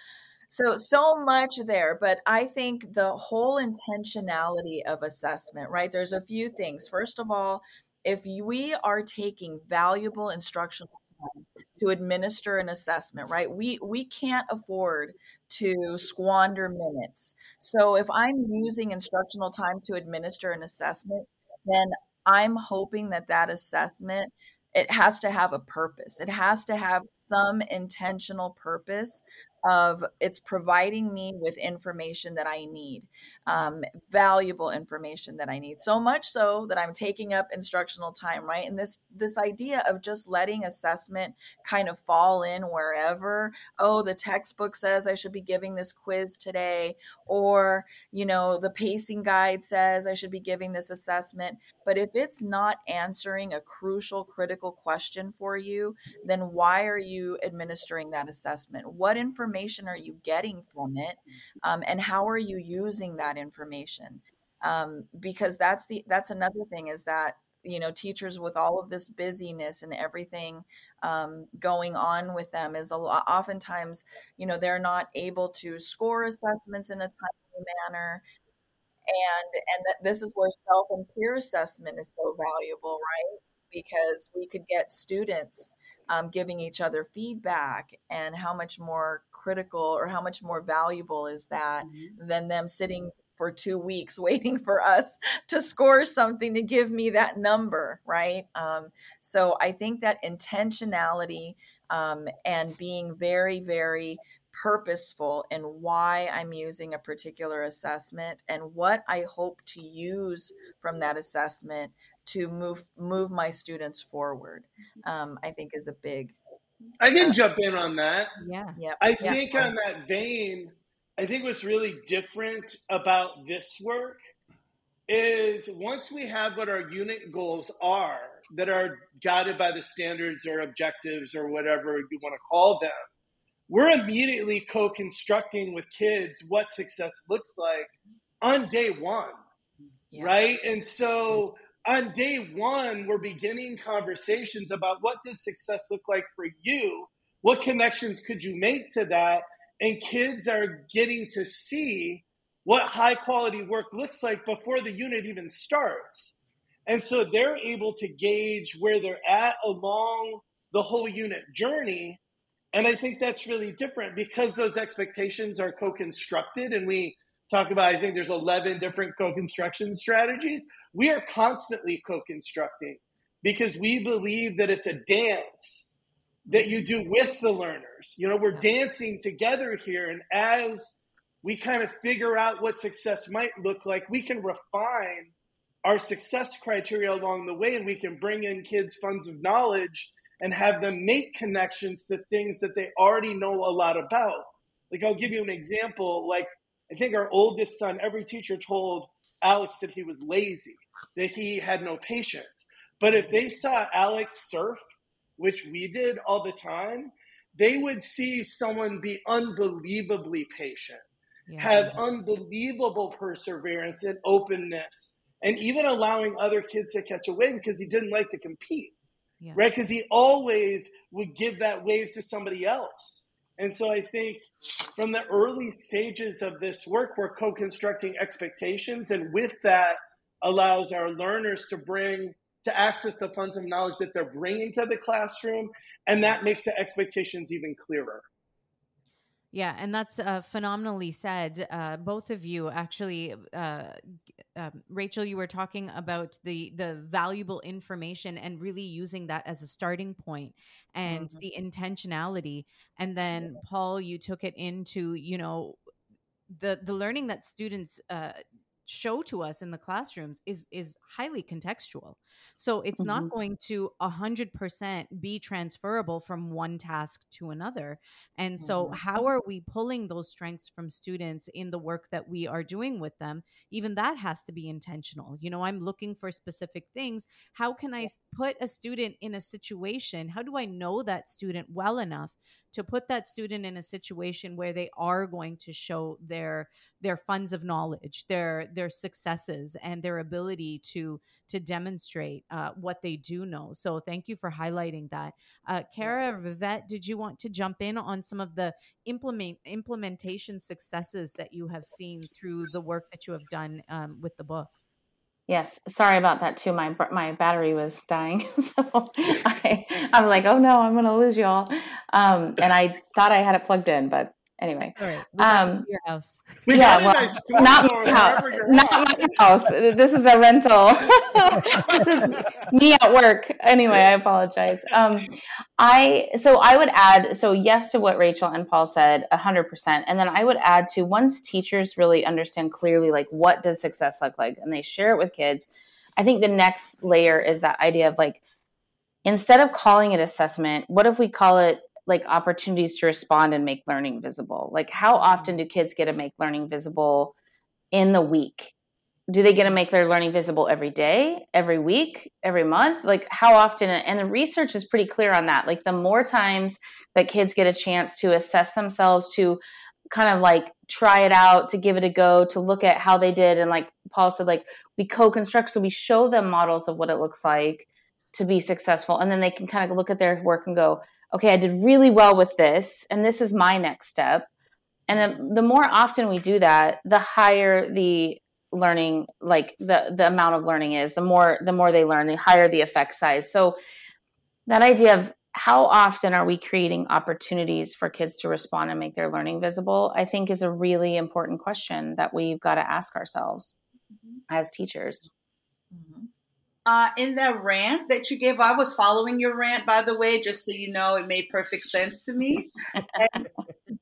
so so much there, but I think the whole intentionality of assessment, right? There's a few things. First of all, if we are taking valuable instructional time to administer an assessment, right? We we can't afford to squander minutes. So if I'm using instructional time to administer an assessment, then I'm hoping that that assessment it has to have a purpose. It has to have some intentional purpose of it's providing me with information that I need, um, valuable information that I need. So much so that I'm taking up instructional time, right? And this this idea of just letting assessment kind of fall in wherever. Oh, the textbook says I should be giving this quiz today, or you know the pacing guide says I should be giving this assessment. But if it's not answering a crucial, critical question for you, then why are you administering that assessment? What information information are you getting from it? Um, and how are you using that information? Um, because that's the that's another thing is that you know teachers with all of this busyness and everything um, going on with them is a lot oftentimes you know they're not able to score assessments in a timely manner. And and that this is where self and peer assessment is so valuable right? Because we could get students um, giving each other feedback and how much more critical or how much more valuable is that mm-hmm. than them sitting for two weeks waiting for us to score something to give me that number right um, so i think that intentionality um, and being very very purposeful in why i'm using a particular assessment and what i hope to use from that assessment to move move my students forward mm-hmm. um, i think is a big I can uh, jump in on that. Yeah. Yeah. I think on that vein, I think what's really different about this work is once we have what our unit goals are that are guided by the standards or objectives or whatever you want to call them, we're immediately co constructing with kids what success looks like on day one. Yeah. Right. And so on day one, we're beginning conversations about what does success look like for you? What connections could you make to that? And kids are getting to see what high quality work looks like before the unit even starts. And so they're able to gauge where they're at along the whole unit journey. And I think that's really different because those expectations are co constructed. And we talk about, I think there's 11 different co construction strategies. We are constantly co constructing because we believe that it's a dance that you do with the learners. You know, we're dancing together here. And as we kind of figure out what success might look like, we can refine our success criteria along the way and we can bring in kids funds of knowledge and have them make connections to things that they already know a lot about. Like I'll give you an example. Like I think our oldest son, every teacher told Alex that he was lazy, that he had no patience. But if they saw Alex surf, which we did all the time, they would see someone be unbelievably patient, yeah. have unbelievable perseverance and openness, and even allowing other kids to catch a wave because he didn't like to compete, yeah. right? Because he always would give that wave to somebody else. And so I think from the early stages of this work, we're co constructing expectations. And with that, allows our learners to bring, to access the funds of knowledge that they're bringing to the classroom. And that makes the expectations even clearer. Yeah, and that's uh, phenomenally said. Uh, both of you, actually, uh, um, Rachel, you were talking about the the valuable information and really using that as a starting point, and mm-hmm. the intentionality. And then Paul, you took it into you know the the learning that students uh, show to us in the classrooms is is highly contextual. So it's Mhm. not going to 100% be transferable from one task to another. And so Mhm. how are we pulling those strengths from students in the work that we are doing with them? Even that has to be intentional. You know i'm looking for specific things. How can i s- put a student in a situation? How do i know that student well enough to put that student in a situation where they are going to show their their funds of knowledge their their successes and their ability to to demonstrate uh, what they do know. So thank you for highlighting that. Uh, kara vivett did you want to jump in on some of the implement implementation successes that you have seen through the work that you have done um, with the book Yes, sorry about that too. My my battery was dying, so I, I'm like, oh no, I'm gonna lose y'all. Um, and I thought I had it plugged in, but anyway, all right we got to Um, your house We yeah, well, a nice store not my house, not my house. This is a rental. this is me at work. Anyway, I apologize. Um, I so I would add so yes to what Rachel and Paul said, hundred percent, and then I would add to once teachers really understand clearly like what does success look like, and they share it with kids. I think the next layer is that idea of like instead of calling it assessment, what if we call it like opportunities to respond and make learning visible? Like how often do kids get to make learning visible in the week? Do they get to make their learning visible every day, every week, every month? Like how often? And the research is pretty clear on that. Like the more times that kids get a chance to assess themselves, to kind of like try it out, to give it a go, to look at how they did. And like Paul said, like we co-construct, so we show them models of what it looks like to be successful. And then they can kind of look at their work and go, okay, I did really well with this, and this is my next step. And the, more often we do that, the higher the learning, like the the amount of learning is, the more the more they learn, the higher the effect size. So that idea of how often are we creating opportunities for kids to respond and make their learning visible, I think is a really important question that we've got to ask ourselves as teachers. Mhm. Uh, in that rant that you gave, I was following your rant, by the way, just so you know, it made perfect sense to me. And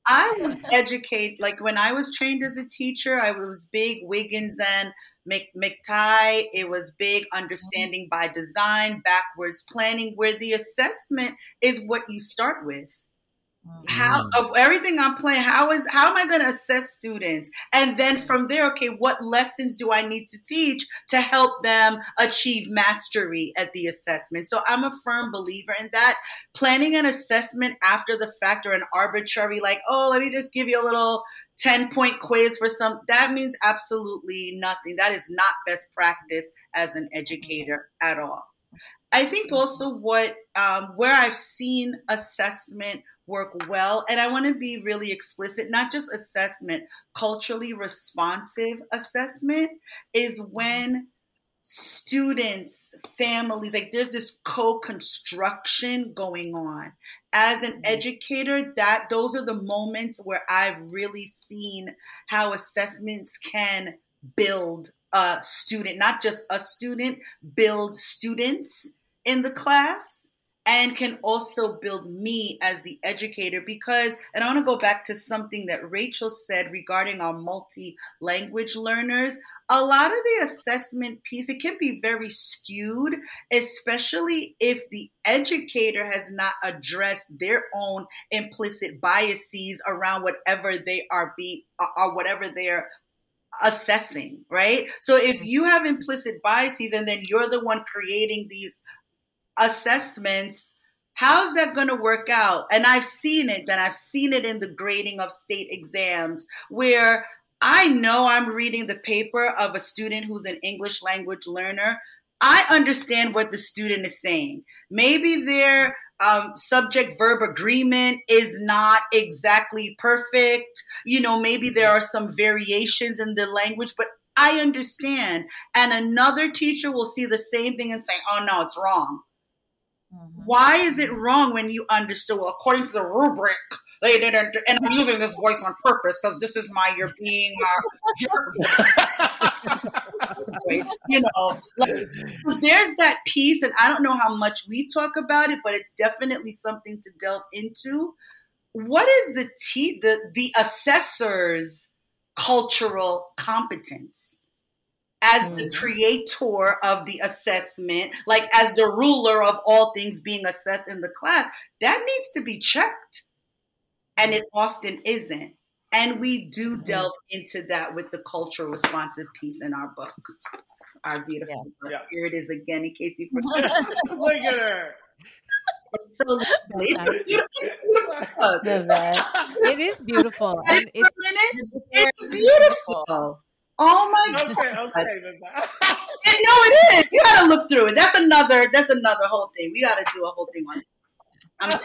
I was educate like when I was trained as a teacher, I was big Wiggins and Mc, McTighe. It was big understanding by design, backwards planning, where the assessment is what you start with how mm. of everything i'm playing how is how am i going to assess students? And then from there okay what lessons do i need to teach to help them achieve mastery at the assessment? So i'm a firm believer in that. Planning an assessment after the fact or an arbitrary like oh let me just give you a little 10 point quiz for some that means absolutely nothing. That is not best practice as an educator at all I think also what um, where I've seen assessment work well, and I want to be really explicit, not just assessment, culturally responsive assessment is when students, families, like there's this co-construction going on. As an educator, that those are the moments where I've really seen how assessments can build a student, not just a student, build students in the class and can also build me as the educator because and I want to go back to something that Rachel said regarding our multi-language learners a lot of the assessment piece it can be very skewed especially if the educator has not addressed their own implicit biases around whatever they are be or whatever they're assessing, right? So if mm-hmm. you have implicit biases and then you're the one creating these assessments, how's that going to work out? And I've seen it, and I've seen it in the grading of state exams where I know I'm reading the paper of a student who's an English language learner. I understand what the student is saying. Maybe their um, subject verb agreement is not exactly perfect. You know, maybe there are some variations in the language, but I understand. And another teacher will see the same thing and say, oh, no, it's wrong. Why is it wrong when you understood? Well, according to the rubric, they didn't. And I'm using this voice on purpose because this is my you're being uh, you know. Like, there's that piece, and I don't know how much we talk about it, but it's definitely something to delve into. What is the t- the the assessor's cultural competence? As the mm-hmm. creator of the assessment, like as the ruler of all things being assessed in the class, that needs to be checked. And it often isn't. And we do mm-hmm. delve into that with the cultural responsive piece in our book. Our beautiful Yes. book. Yeah. Here it is again, in case you forgot. Look at her. It's so. It's a beautiful, it's beautiful book. It is beautiful. And And it's for a it's beautiful. Oh my god. Okay, okay. no, it is. You gotta look through it. That's another. That's another whole thing. We gotta do a whole thing on it. I'm,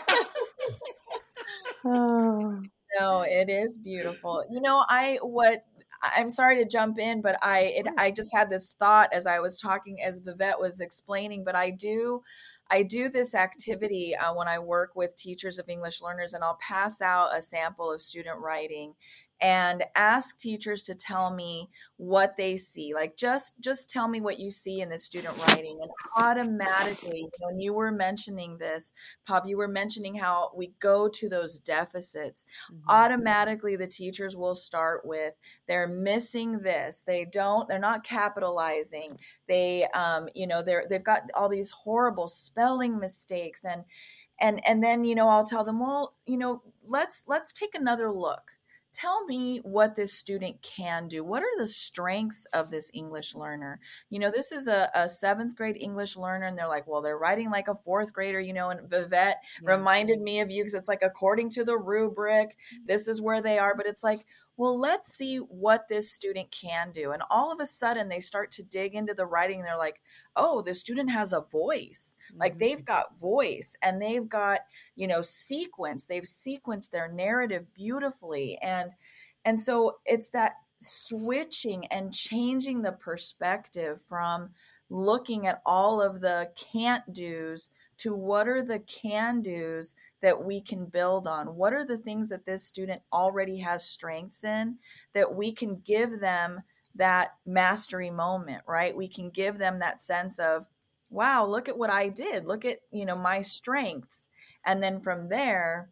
Oh. No, it is beautiful. You know, I what I'm sorry to jump in, but I it, I just had this thought as I was talking as Vivett was explaining, but I do I do this activity uh, when I work with teachers of English learners and I'll pass out a sample of student writing and ask teachers to tell me what they see. Like just just tell me what you see in the student writing. And automatically when you were mentioning this pop you were mentioning how we go to those deficits. Automatically the teachers will start with they're missing this. They don't they're not capitalizing. They um you know they're they've got all these horrible spelling mistakes. And and and then you know i'll tell them well you know let's let's take another look tell me what this student can do. What are the strengths of this english learner? You know this is a, a seventh grade english learner and they're like well they're writing like a fourth grader you know and vivett reminded me of you because it's like according to the rubric mm. this is where they are but it's like well let's see what this student can do. And all of a sudden they start to dig into the writing and they're like oh the student has a voice. Like mm-hmm. they've got voice and they've got you know sequence. They've sequenced their narrative beautifully. And and so it's that switching and changing the perspective from looking at all of the can't do's to what are the can do's that we can build on? What are the things that this student already has strengths in that we can give them that mastery moment right? We can give them that sense of wow look at what i did. Look at you know my strengths. And then from there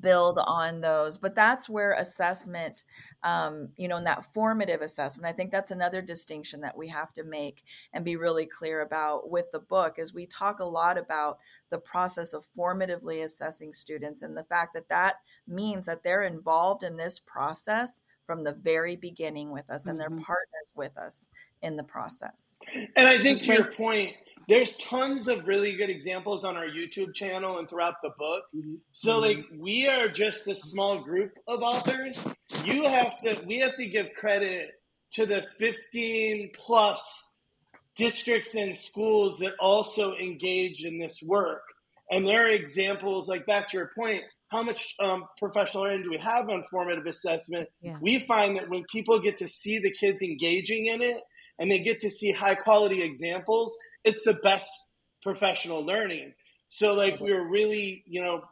build on those but that's where assessment um, you know in that formative assessment i think that's another distinction that we have to make and be really clear about with the book is we talk a lot about the process of formatively assessing students and the fact that that means that they're involved in this process from the very beginning with us and they're Mhm. partners with us in the process And I think to your point, there's tons of really good examples on our YouTube channel and throughout the book. So like we are just a small group of authors. You have to we have to give credit to the 15 plus districts and schools that also engage in this work. And there are examples like back to your point, how much um, professional learning do we have on formative assessment? Yeah. We find that when people get to see the kids engaging in it and they get to see high quality examples, it's the best professional learning. So, like, we were really, you know,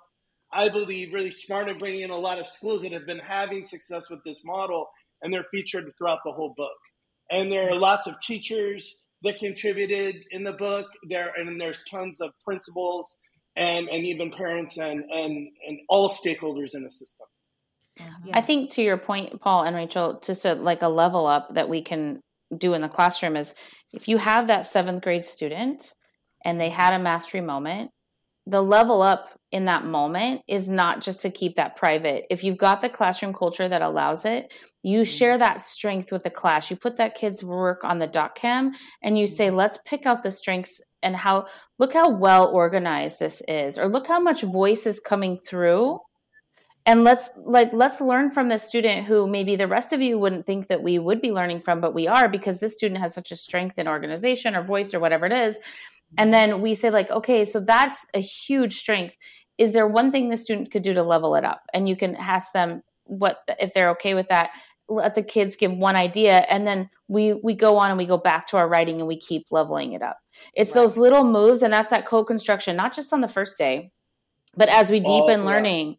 I believe really smart in bringing in a lot of schools that have been having success with this model, and they're featured throughout the whole book. And there are lots of teachers that contributed in the book. There and there's tons of principals and and even parents and and and all stakeholders in the system. I think to your point, Paul and Rachel, just a, like a level up that we can do in the classroom is if you have that seventh grade student and they had a mastery moment, the level up in that moment is not just to keep that private. If you've got the classroom culture that allows it, you mm-hmm. share that strength with the class. You put that kid's work on the dot cam and you say, mm-hmm. let's pick out the strengths and how, look how well organized this is, or look how much voice is coming through and let's like let's learn from this student who maybe the rest of you wouldn't think that we would be learning from but we are because this student has such a strength in organization or voice or whatever it is. And then we say like okay so that's a huge strength. Is there one thing the student could do to level it up? And you can ask them what if they're okay with that let the kids give one idea and then we we go on and we go back to our writing and we keep leveling it up. It's those little moves and that's that co-construction not just on the first day but as we Oh, deepen yeah. learning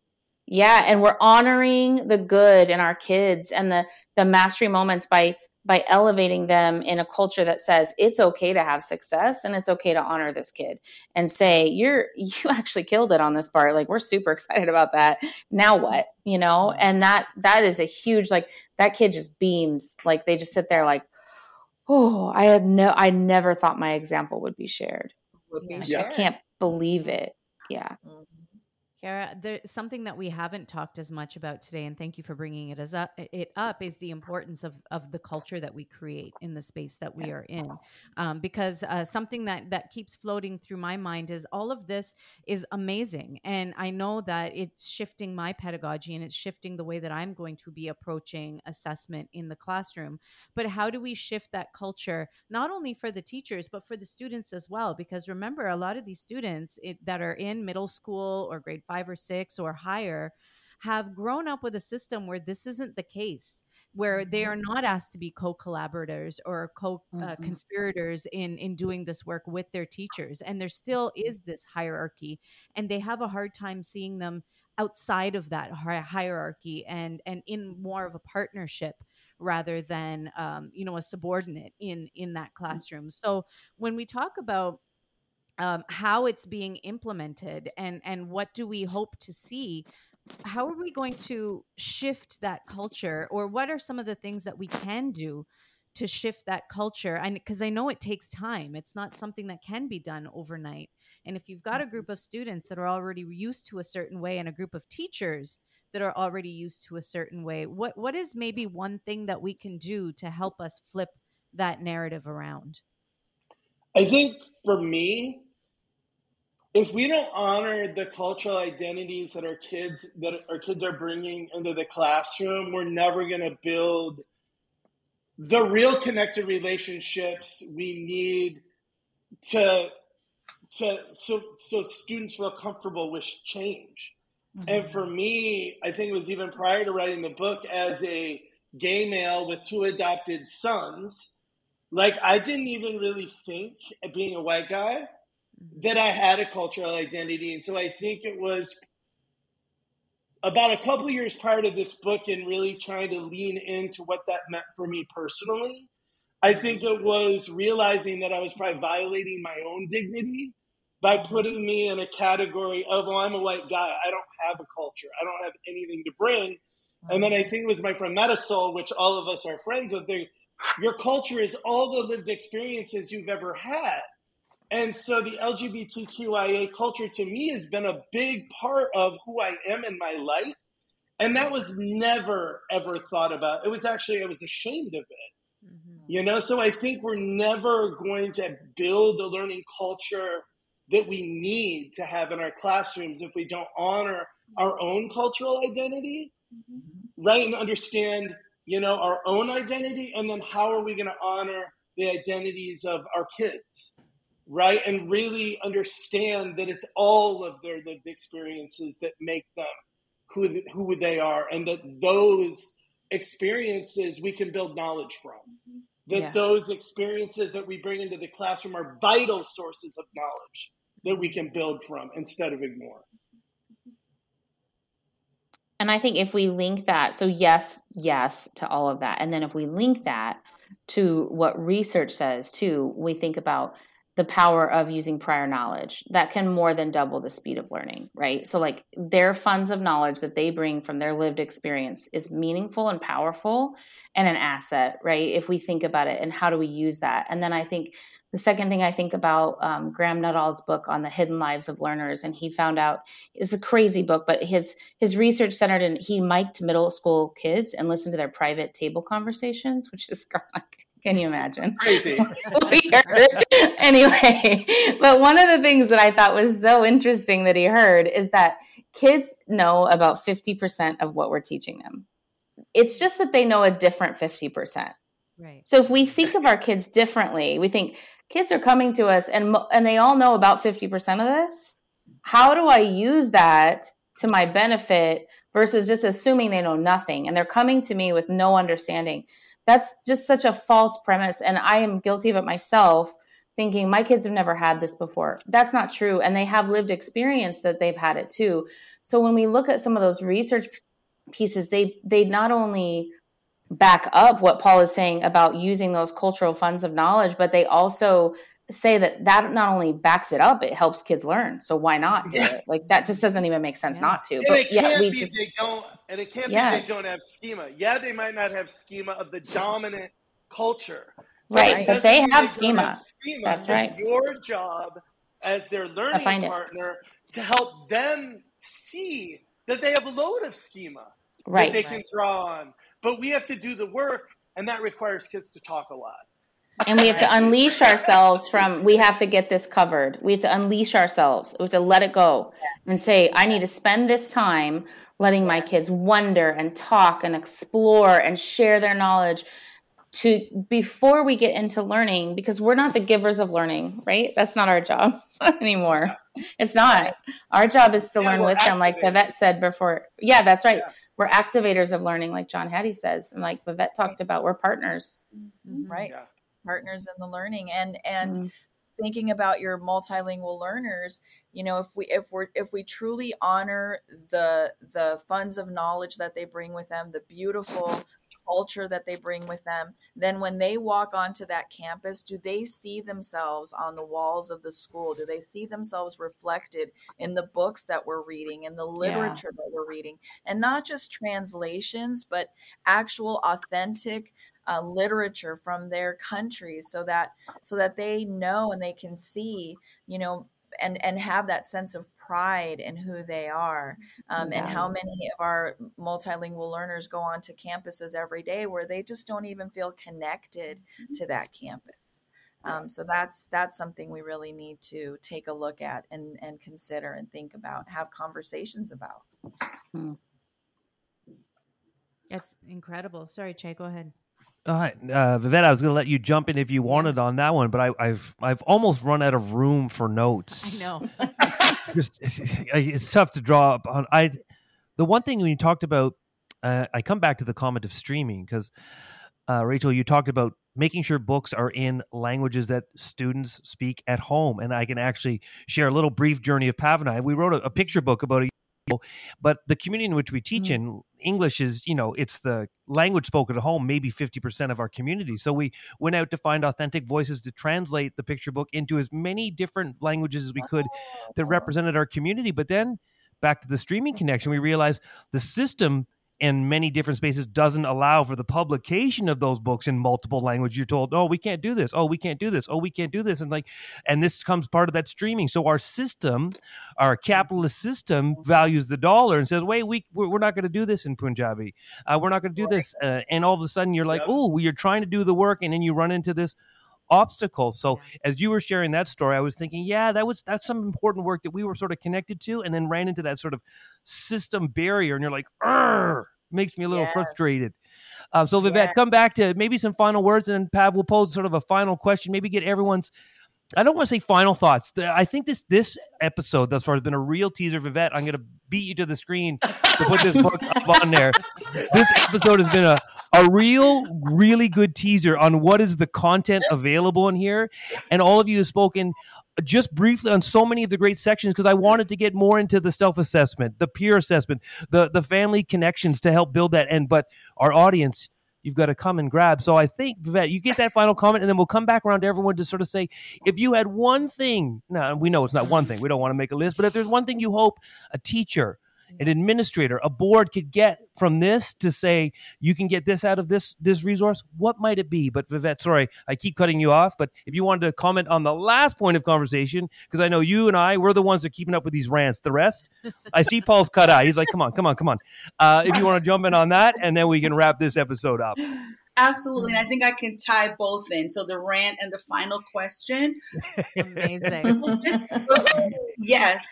yeah and we're honoring the good in our kids and the the mastery moments by by elevating them in a culture that says it's okay to have success and it's okay to honor this kid and say you're you actually killed it on this part like we're super excited about that now what you know and that that is a huge like that kid just beams like they just sit there like oh, I had no, I never thought my example would be shared. Would be Like, shared. I can't believe it. Yeah. Mhm. Kara, there's something that we haven't talked as much about today, and thank you for bringing it as up. It up is the importance of of the culture that we create in the space that we are in, um, because uh, something that that keeps floating through my mind is all of this is amazing, and I know that it's shifting my pedagogy and it's shifting the way that I'm going to be approaching assessment in the classroom. But how do we shift that culture not only for the teachers but for the students as well? Because remember, a lot of these students it, that are in middle school or grade five or six or higher have grown up with a system where this isn't the case where they mm-hmm. are not asked to be co-collaborators or co-conspirators uh, mm-hmm. in in doing this work with their teachers and there still is mm-hmm. this hierarchy and they have a hard time seeing them outside of that hi- hierarchy and and in more of a partnership rather than um, you know a subordinate in in that mm. classroom. So when we talk about um, how it's being implemented and and what do we hope to see how are we going to shift that culture or what are some of the things that we can do to shift that culture? And because i know it takes time. It's not something that can be done overnight. And if you've got a group of students that are already used to a certain way and a group of teachers that are already used to a certain way what what is maybe one thing that we can do to help us flip that narrative around I think for me, if we don't honor the cultural identities that our kids that our kids are bringing into the classroom, we're never going to build the real connected relationships we need to to so so students feel comfortable with change. Mm-hmm. And for me, I think it was even prior to writing the book as a gay male with two adopted sons, like I didn't even really think being a white guy mm-hmm. that I had a cultural identity. And so I think it was about a couple years prior to this book and really trying to lean into what that meant for me personally. I think it was realizing that I was probably violating my own dignity by mm-hmm. putting me in a category of, well, I'm a white guy. I don't have a culture. I don't have anything to bring. And mm-hmm. then I think it was my friend Metasol, which all of us are friends with. They, your culture is all the lived experiences you've ever had. And so the LGBTQIA culture to me has been a big part of who I am in my life. And that was never, ever thought about. It was actually, I was ashamed of it. Mm-hmm. You know, so I think we're never going to build a learning culture that we need to have in our classrooms if we don't honor our own cultural identity, mm-hmm. right? And understand, you know, our own identity. And then how are we going to honor the identities of our kids, right? And really understand that it's all of their lived experiences that make them who, who they are, and that those experiences we can build knowledge from mm-hmm. that Yeah. those experiences that we bring into the classroom are vital sources of knowledge that we can build from instead of ignore. And I think if we link that, so yes, yes to all of that. And then if we link that to what research says too, we think about the power of using prior knowledge that can more than double the speed of learning, right? So, like their funds of knowledge that they bring from their lived experience is meaningful and powerful and an asset, right? If we think about it and how do we use that? And then I think the second thing I think about um, Graham Nuthall's book on the hidden lives of learners, and he found out it's a crazy book, but his his research centered in he mic'd middle school kids and listened to their private table conversations, which is like, can you imagine? Crazy. Anyway, but one of the things that I thought was so interesting that he heard is that kids know about 50% of what we're teaching them. It's just that they know a different 50%. right So if we think of our kids differently, we think kids are coming to us and and they all know about 50% of this. How do I use that to my benefit versus just assuming they know nothing and they're coming to me with no understanding? That's just such a false premise and I am guilty of it myself thinking my kids have never had this before. That's not true and they have lived experience that they've had it too. So when we look at some of those research pieces they they not only back up what Paul is saying about using those cultural funds of knowledge, but they also say that that not only backs it up, it helps kids learn. So why not do Yeah. it? Like that just doesn't even make sense Yeah. not to. And But it yeah, can't we be just they don't and it can't Yes. be they don't have schema. Yeah, they might not have schema of the dominant culture. Right, but they have don't schema. have schema. That's It's right. your job as their learning find it. partner to help them see that they have a load of schema Right. that they can draw on. But we have to do the work, and that requires kids to talk a lot. and we have to unleash ourselves from we have to get this covered. We have to unleash ourselves. We have to let it go and say i need to spend this time letting my kids wonder and talk and explore and share their knowledge to before we get into learning because we're not the givers of learning right? That's not our job anymore. It's not. Our job is to Yeah, learn with them like activators. Vivett said before. Yeah that's right. Yeah. We're activators of learning like john hattie says and like Vivett talked about we're partners. Right. Yeah. partners in the learning. And and Mm. thinking about your multilingual learners you know if we if we're if we truly honor the the funds of knowledge that they bring with them the beautiful culture that they bring with them then when they walk onto that campus do they see themselves on the walls of the school? Do they see themselves reflected in the books that we're reading in the literature that we're reading? And not just translations but actual authentic uh, literature from their countries so that so that they know and they can see you know and and have that sense of pride in who they are um, and how many of our multilingual learners go on to campuses every day where they just don't even feel connected to that campus. Um, so that's that's something we really need to take a look at and and consider and think about have conversations about. That's incredible. Sorry, Chey, go ahead. All right, uh, Vivett, I was going to let you jump in if you wanted on that one, but I, I've I've almost run out of room for notes. I know. Just, it's, it's tough to draw up on. I the one thing when you talked about, uh, I come back to the comment of streaming because uh, Rachel, you talked about making sure books are in languages that students speak at home, and I can actually share a little brief journey of Pav and I. We wrote a, a picture book about a but the community in which we teach Mm. in english is you know it's the language spoken at home maybe 50% of our community. So we went out to find authentic voices to translate the picture book into as many different languages as we could that represented our community. But then back to the streaming connection we realized the system in many different spaces doesn't allow for the publication of those books in multiple languages. You're told oh we can't do this. Oh we can't do this. Oh we can't do this. And like and this comes part of that streaming. So our system our capitalist system values the dollar and says wait we we're, not going to do this in punjabi. Uh, we're not going to do this. Uh, and all of a sudden you're like Yep. oh you're trying to do the work and then you run into this obstacle so as you were sharing that story i was thinking yeah that was that's some important work that we were sort of connected to and then ran into that sort of system barrier and you're like "Arr!" makes me a little Yeah. frustrated uh, so vivett Yeah. come back to maybe some final words and then pav will pose sort of a final question maybe get everyone's I don't want to say final thoughts. I think this this episode thus far has been a real teaser. Vivett, I'm going to beat you to the screen to put this book up on there. This episode has been a, a real, really good teaser on what is the content available in here. And all of you have spoken just briefly on so many of the great sections because I wanted to get more into the self assessment, the peer assessment, the, the family connections to help build that. And but our audience, you've got to come and grab. So I think Vivett, you get that final comment, and then we'll come back around to everyone to sort of say, if you had one thing, now we know it's not one thing, we don't want to make a list, but if there's one thing you hope a teacher, an administrator, a board could get from this to say you can get this out of this this resource, what might it be? But Vivett, sorry, I keep cutting you off, but if you wanted to comment on the last point of conversation, because I know you and I, we're the ones that are keeping up with these rants. The rest, I see Paul's cut eye. He's like, come on, come on, come on. Uh, if you want to jump in on that, and then we can wrap this episode up. Absolutely. And I think I can tie both in. So the rant and the final question. Amazing. Yes,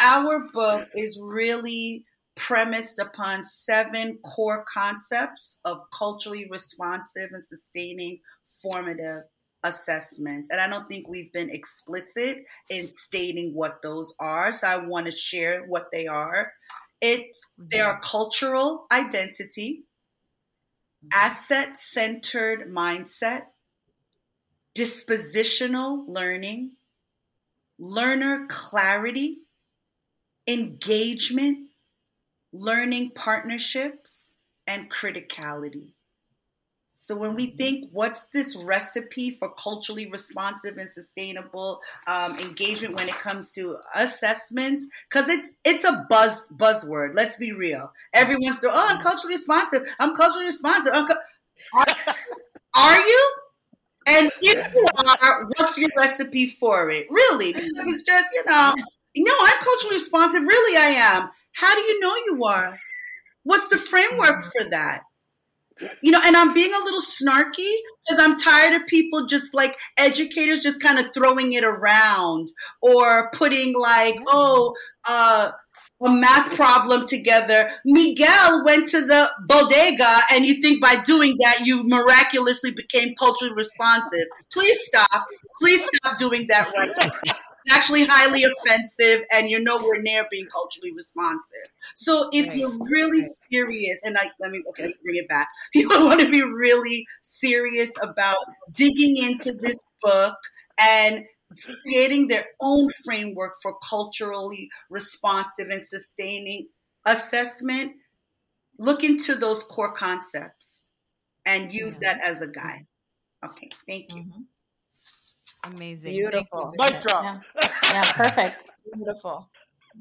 our book is really premised upon seven core concepts of culturally responsive and sustaining formative assessments. And I don't think we've been explicit in stating what those are. So I want to share what they are. It's they are cultural identity, asset centered mindset, dispositional learning, learner clarity, engagement, learning partnerships, and criticality. So when we think, what's this recipe for culturally responsive and sustainable um, engagement when it comes to assessments? Because it's it's a buzz buzzword. Let's be real. Everyone's doing, oh, I'm culturally responsive. I'm culturally responsive. I'm cu-" are, are you? And if you are, what's your recipe for it? Really? Because it's just, you know, no, I'm culturally responsive. Really, I am. How do you know you are? What's the framework for that? You know, and I'm being a little snarky because I'm tired of people just like educators just kind of throwing it around or putting like, oh, uh, a math problem together. Miguel went to the bodega, and you think by doing that you miraculously became culturally responsive. Please stop. Please stop doing that right now. It's actually highly offensive, and you're nowhere near being culturally responsive. So if you're really serious, and I let me okay bring it back. You want to be really serious about digging into this book and creating their own framework for culturally responsive and sustaining assessment, look into those core concepts and use that as a guide. Okay, thank you. Mhm. Amazing. Beautiful. Thank Mic drop. Yeah. Yeah, perfect. Beautiful.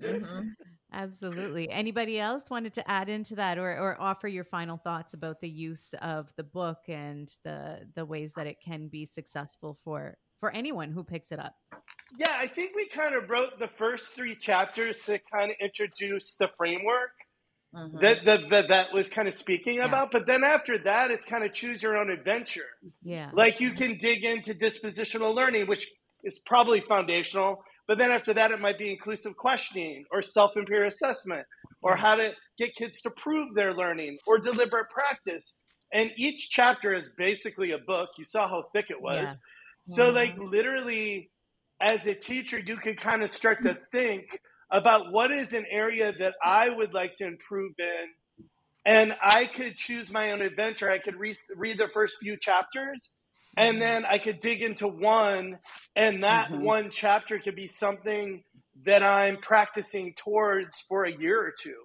hmm Absolutely. Anybody else wanted to add into that or, or offer your final thoughts about the use of the book and the the ways that it can be successful for for anyone who picks it up? Yeah, I think we kind of wrote the first three chapters to kind of introduce the framework hmm that that that, that was kind of speaking Yeah. about. But then after that, it's kind of choose your own adventure. Yeah. Like you can dig into dispositional learning, which is probably foundational. But then after that, it might be inclusive questioning or self and peer assessment or how to get kids to prove their learning or deliberate practice. And each chapter is basically a book. You saw how thick it was. Yeah. So, like, literally, as a teacher, you can kind of start to think about what is an area that I would like to improve in. And I could choose my own adventure. I could re- read the first few chapters and then I could dig into one, and that Mhm. one chapter could be something that I'm practicing towards for a year or 2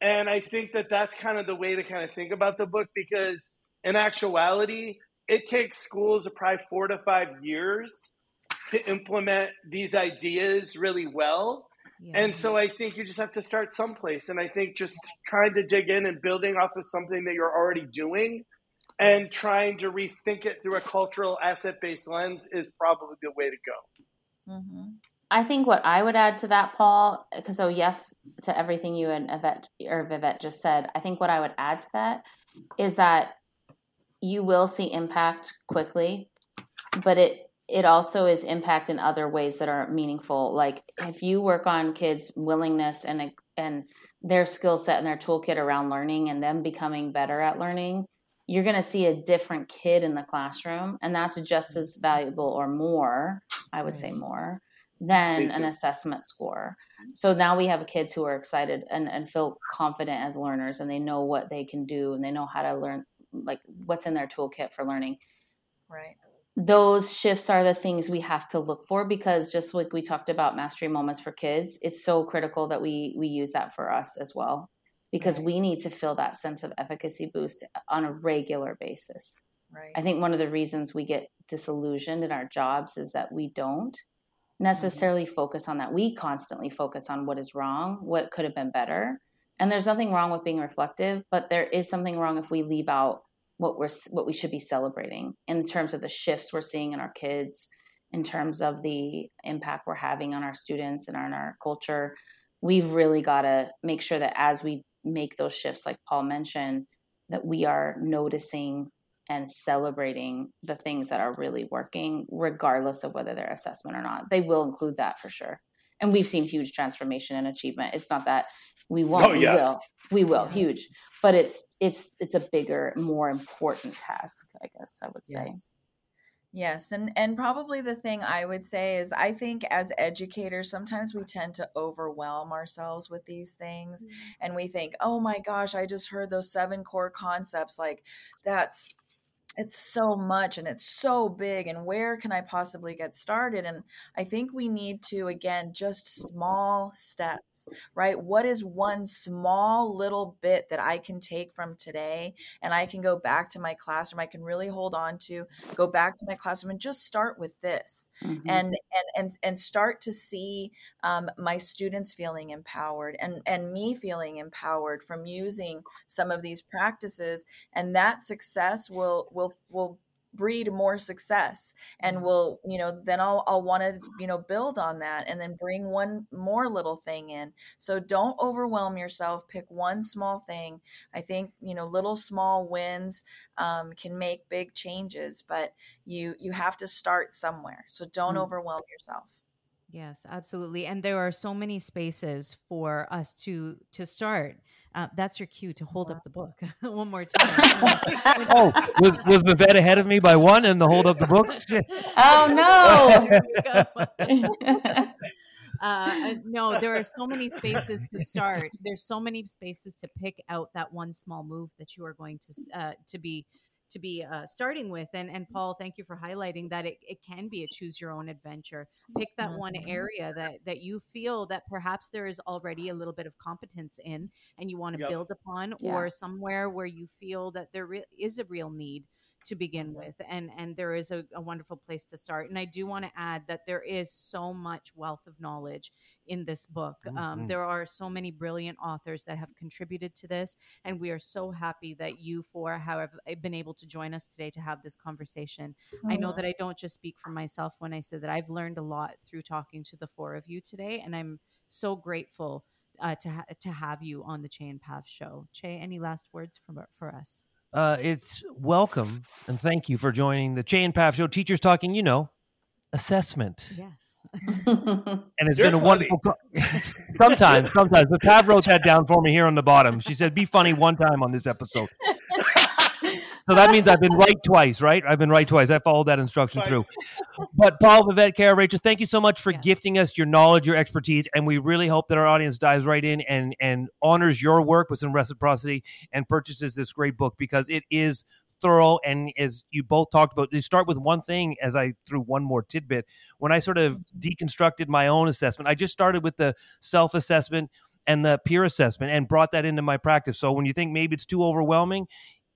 And I think that that's kind of the way to kind of think about the book because, in actuality, it takes schools probably four to five years to implement these ideas really well. Yeah. And so I think you just have to start someplace. And I think just trying to dig in and building off of something that you're already doing and trying to rethink it through a cultural asset based lens is probably the way to go. hmm I think what I would add to that, Paul, because so yes to everything you and Yvette or Vivett just said. I think what I would add to that is that you will see impact quickly, but it it also is impact in other ways that are meaningful. Like if you work on kids' willingness and and their skill set and their toolkit around learning and them becoming better at learning, you're going to see a different kid in the classroom, and that's just as valuable or more. I would say more than an assessment score. So now we have kids who are excited and, and feel confident as learners and they know what they can do and they know how to learn, like what's in their toolkit for learning. Right. Those shifts are the things we have to look for because just like we talked about mastery moments for kids, it's so critical that we we use that for us as well because Right. we need to feel that sense of efficacy boost on a regular basis. Right. I think one of the reasons we get disillusioned in our jobs is that we don't necessarily mm-hmm. focus on that. We constantly focus on what is wrong, what could have been better. And there's nothing wrong with being reflective, but there is something wrong if we leave out what we're what we should be celebrating in terms of the shifts we're seeing in our kids, in terms of the impact we're having on our students and on our culture. We've really got to make sure that as we make those shifts like Paul mentioned, that we are noticing and celebrating the things that are really working, regardless of whether they're assessment or not. They will include that for sure. And we've seen huge transformation and achievement. It's not that we oh, won't, Oh, yeah. we will, we will, huge. But it's it's it's a bigger, more important task, I guess I would say. Yes. Yes, and and probably the thing I would say is I think as educators sometimes we tend to overwhelm ourselves with these things mm-hmm. and we think, "Oh my gosh, I just heard those seven core concepts like that's it's so much and it's so big and where can I possibly get started?" And I think we need to again just small steps, right? What is one small little bit that I can take from today and I can go back to my classroom I can really hold on to go back to my classroom and just start with this Mhm. and and and and start to see um, my students feeling empowered and and me feeling empowered from using some of these practices and that success will will will breed more success and will you know then i'll i'll want to you know build on that and then bring one more little thing in so don't overwhelm yourself pick one small thing i think you know little small wins um, can make big changes but you you have to start somewhere so don't Mm. overwhelm yourself Yes, absolutely. And there are so many spaces for us to to start. Uh, that's your cue to hold up the book one more time. Oh, was, was Vivett ahead of me by one and the hold up the book? Oh There we go. no. uh, no, there are so many spaces to start. There's so many spaces to pick out that one small move that you are going to uh, to be to be uh, starting with. And and Paul, thank you for highlighting that it, it can be a choose your own adventure. Pick that one Mhm. area that that you feel that perhaps there is already a little bit of competence in, and you want to Yep. build upon, Yeah. or somewhere where you feel that there re- is a real need to begin with and and there is a, a wonderful place to start and i do want to add that there is so much wealth of knowledge in this book um, Mhm. there are so many brilliant authors that have contributed to this and we are so happy that you four have been able to join us today to have this conversation i know that i don't just speak for myself when i say that i've learned a lot through talking to the four of you today and i'm so grateful uh, to ha- to have you on the Chey and Pav show. Chey, any last words for for us? Uh, it's welcome and thank you for joining the Chey and Pav Show. Teachers talking, you know, assessment. Yes. And it's You're been a funny. wonderful. Sometimes, sometimes. But Pav wrote that down for me here on the bottom. She said, "Be funny one time on this episode." So that means I've been right twice, right? I've been right twice. I followed that instruction Twice. through. But Paul, Vivett, Kara, Rachel, thank you so much for Yes. gifting us your knowledge, your expertise, and we really hope that our audience dives right in and and honors your work with some reciprocity and purchases this great book because it is thorough and as you both talked about, you start with one thing as I threw one more tidbit. When I sort of mm-hmm. deconstructed my own assessment, I just started with the self-assessment and the peer assessment and brought that into my practice. So when you think maybe it's too overwhelming,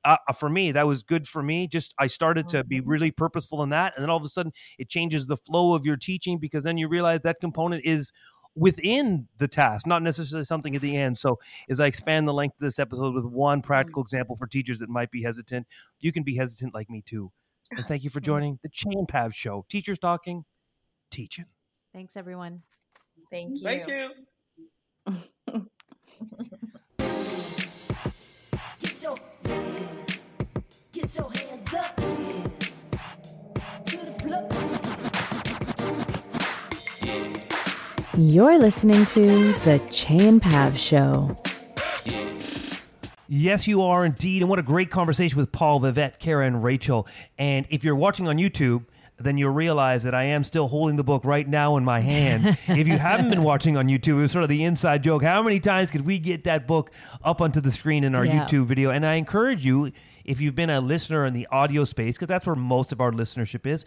Uh, uh, for me that was good for me just i started to be mm-hmm. really purposeful in that and then all of a sudden it changes the flow of your teaching because then you realize that component is within the task not necessarily something at the end. So as i expand the length of this episode with one mm-hmm. practical example for teachers that might be hesitant you can be hesitant like me too. And thank you for joining the Chey and Pav show. Teachers talking teaching. Thanks, everyone. thank you Thank you. Get your get your hands up to the floor. You're listening to the Chey and Pav Show. Yes, you are indeed. And what a great conversation with Paul, Vivett, Kara, and Rachel. And if you're watching on YouTube, then you'll realize that I am still holding the book right now in my hand. if you haven't been watching on YouTube, it was sort of the inside joke. How many times could we get that book up onto the screen in our Yeah. YouTube video? And I encourage you, if you've been a listener in the audio space, because that's where most of our listenership is,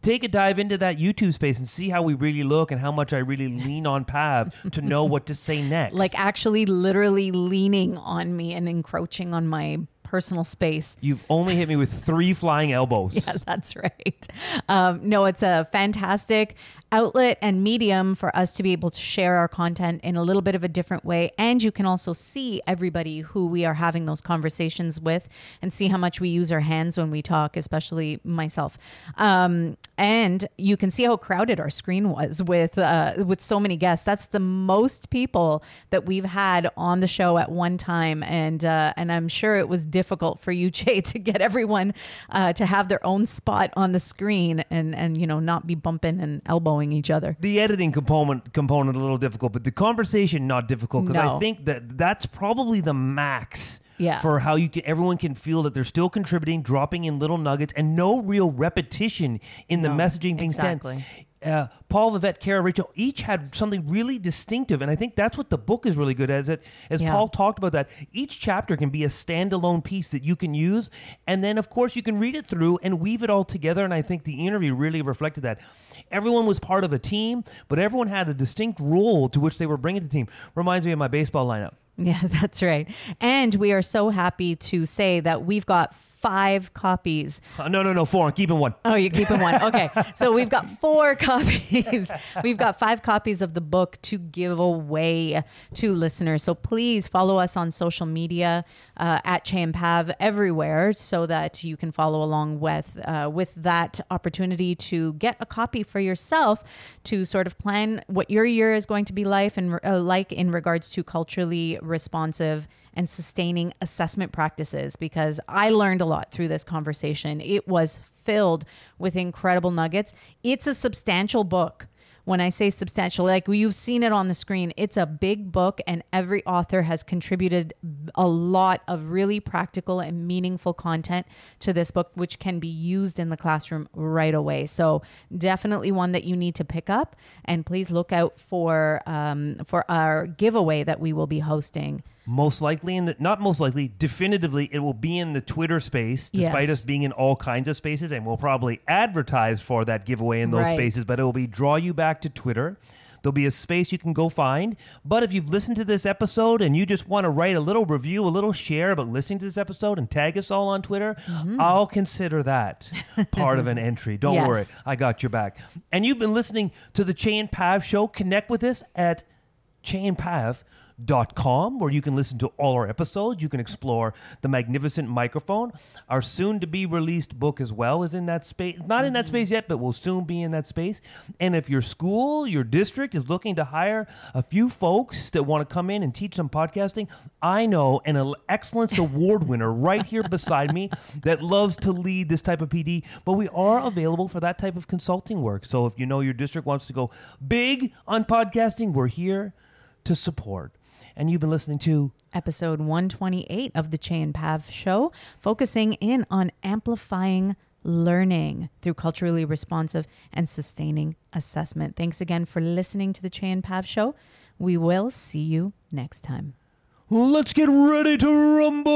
take a dive into that YouTube space and see how we really look and how much I really lean on Pav to know what to say next. Like actually literally leaning on me and encroaching on my personal space. You've only hit me with three flying elbows. Yeah, that's right. Um, no, it's a fantastic outlet and medium for us to be able to share our content in a little bit of a different way. And you can also see everybody who we are having those conversations with and see how much we use our hands when we talk, especially myself. Um, and you can see how crowded our screen was with uh, with so many guests. That's the most people that we've had on the show at one time, and uh, and I'm sure it was difficult for you, Jay, to get everyone uh, to have their own spot on the screen and and you know not be bumping and elbowing each other. the editing component component a little difficult, but the conversation not difficult because No. I think that that's probably the max. Yeah. For how you can, everyone can feel that they're still contributing, dropping in little nuggets, and no real repetition in the No, messaging being exactly. sent. Uh, Paul, Vivett, Kara, Rachel, each had something really distinctive, and I think that's what the book is really good at. Is that as Yeah. Paul talked about that each chapter can be a standalone piece that you can use, and then of course you can read it through and weave it all together. And I think the interview really reflected that. Everyone was part of a team, but everyone had a distinct role to which they were bringing to the team. Reminds me of my baseball lineup. Yeah, that's right. And we are so happy to say that we've got five copies Uh, no, no, no, four. I'm keeping one. Oh, you're keeping one. Okay. So we've got four copies. We've got five copies of the book to give away to listeners. So please follow us on social media uh, at CheyandPav everywhere so that you can follow along with uh, with that opportunity to get a copy for yourself to sort of plan what your year is going to be like and uh, like in regards to culturally responsive and sustaining assessment practices because I learned a lot through this conversation. It was filled with incredible nuggets. It's a substantial book. When I say substantial, like you've seen it on the screen, it's a big book, and every author has contributed a lot of really practical and meaningful content to this book, which can be used in the classroom right away. So, definitely one that you need to pick up. And please look out for um, for our giveaway that we will be hosting. Most likely in the not most likely, definitively it will be in the Twitter space, despite Yes. us being in all kinds of spaces, and we'll probably advertise for that giveaway in those Right. spaces, but it will be draw you back to Twitter. There'll be a space you can go find. But if you've listened to this episode and you just want to write a little review, a little share about listening to this episode and tag us all on Twitter, mm-hmm. I'll consider that part of an entry. Don't worry. I got your back. And you've been listening to the Chey and Pav show. Connect with us at CheyandPav.com where you can listen to all our episodes. You can explore the magnificent microphone. Our soon to be released book as well is in that space. Not in that space yet, but will soon be in that space. And if your school, your district is looking to hire a few folks that want to come in and teach some podcasting, I know an excellence award winner right here beside me that loves to lead this type of PD, but we are available for that type of consulting work. So if you know your district wants to go big on podcasting, we're here to support. And you've been listening to episode 128 of the Chey and Pav show, focusing in on amplifying learning through culturally responsive and sustaining assessment. Thanks again for listening to the Chey and Pav show. We will see you next time. Let's Get Ready to Rumble.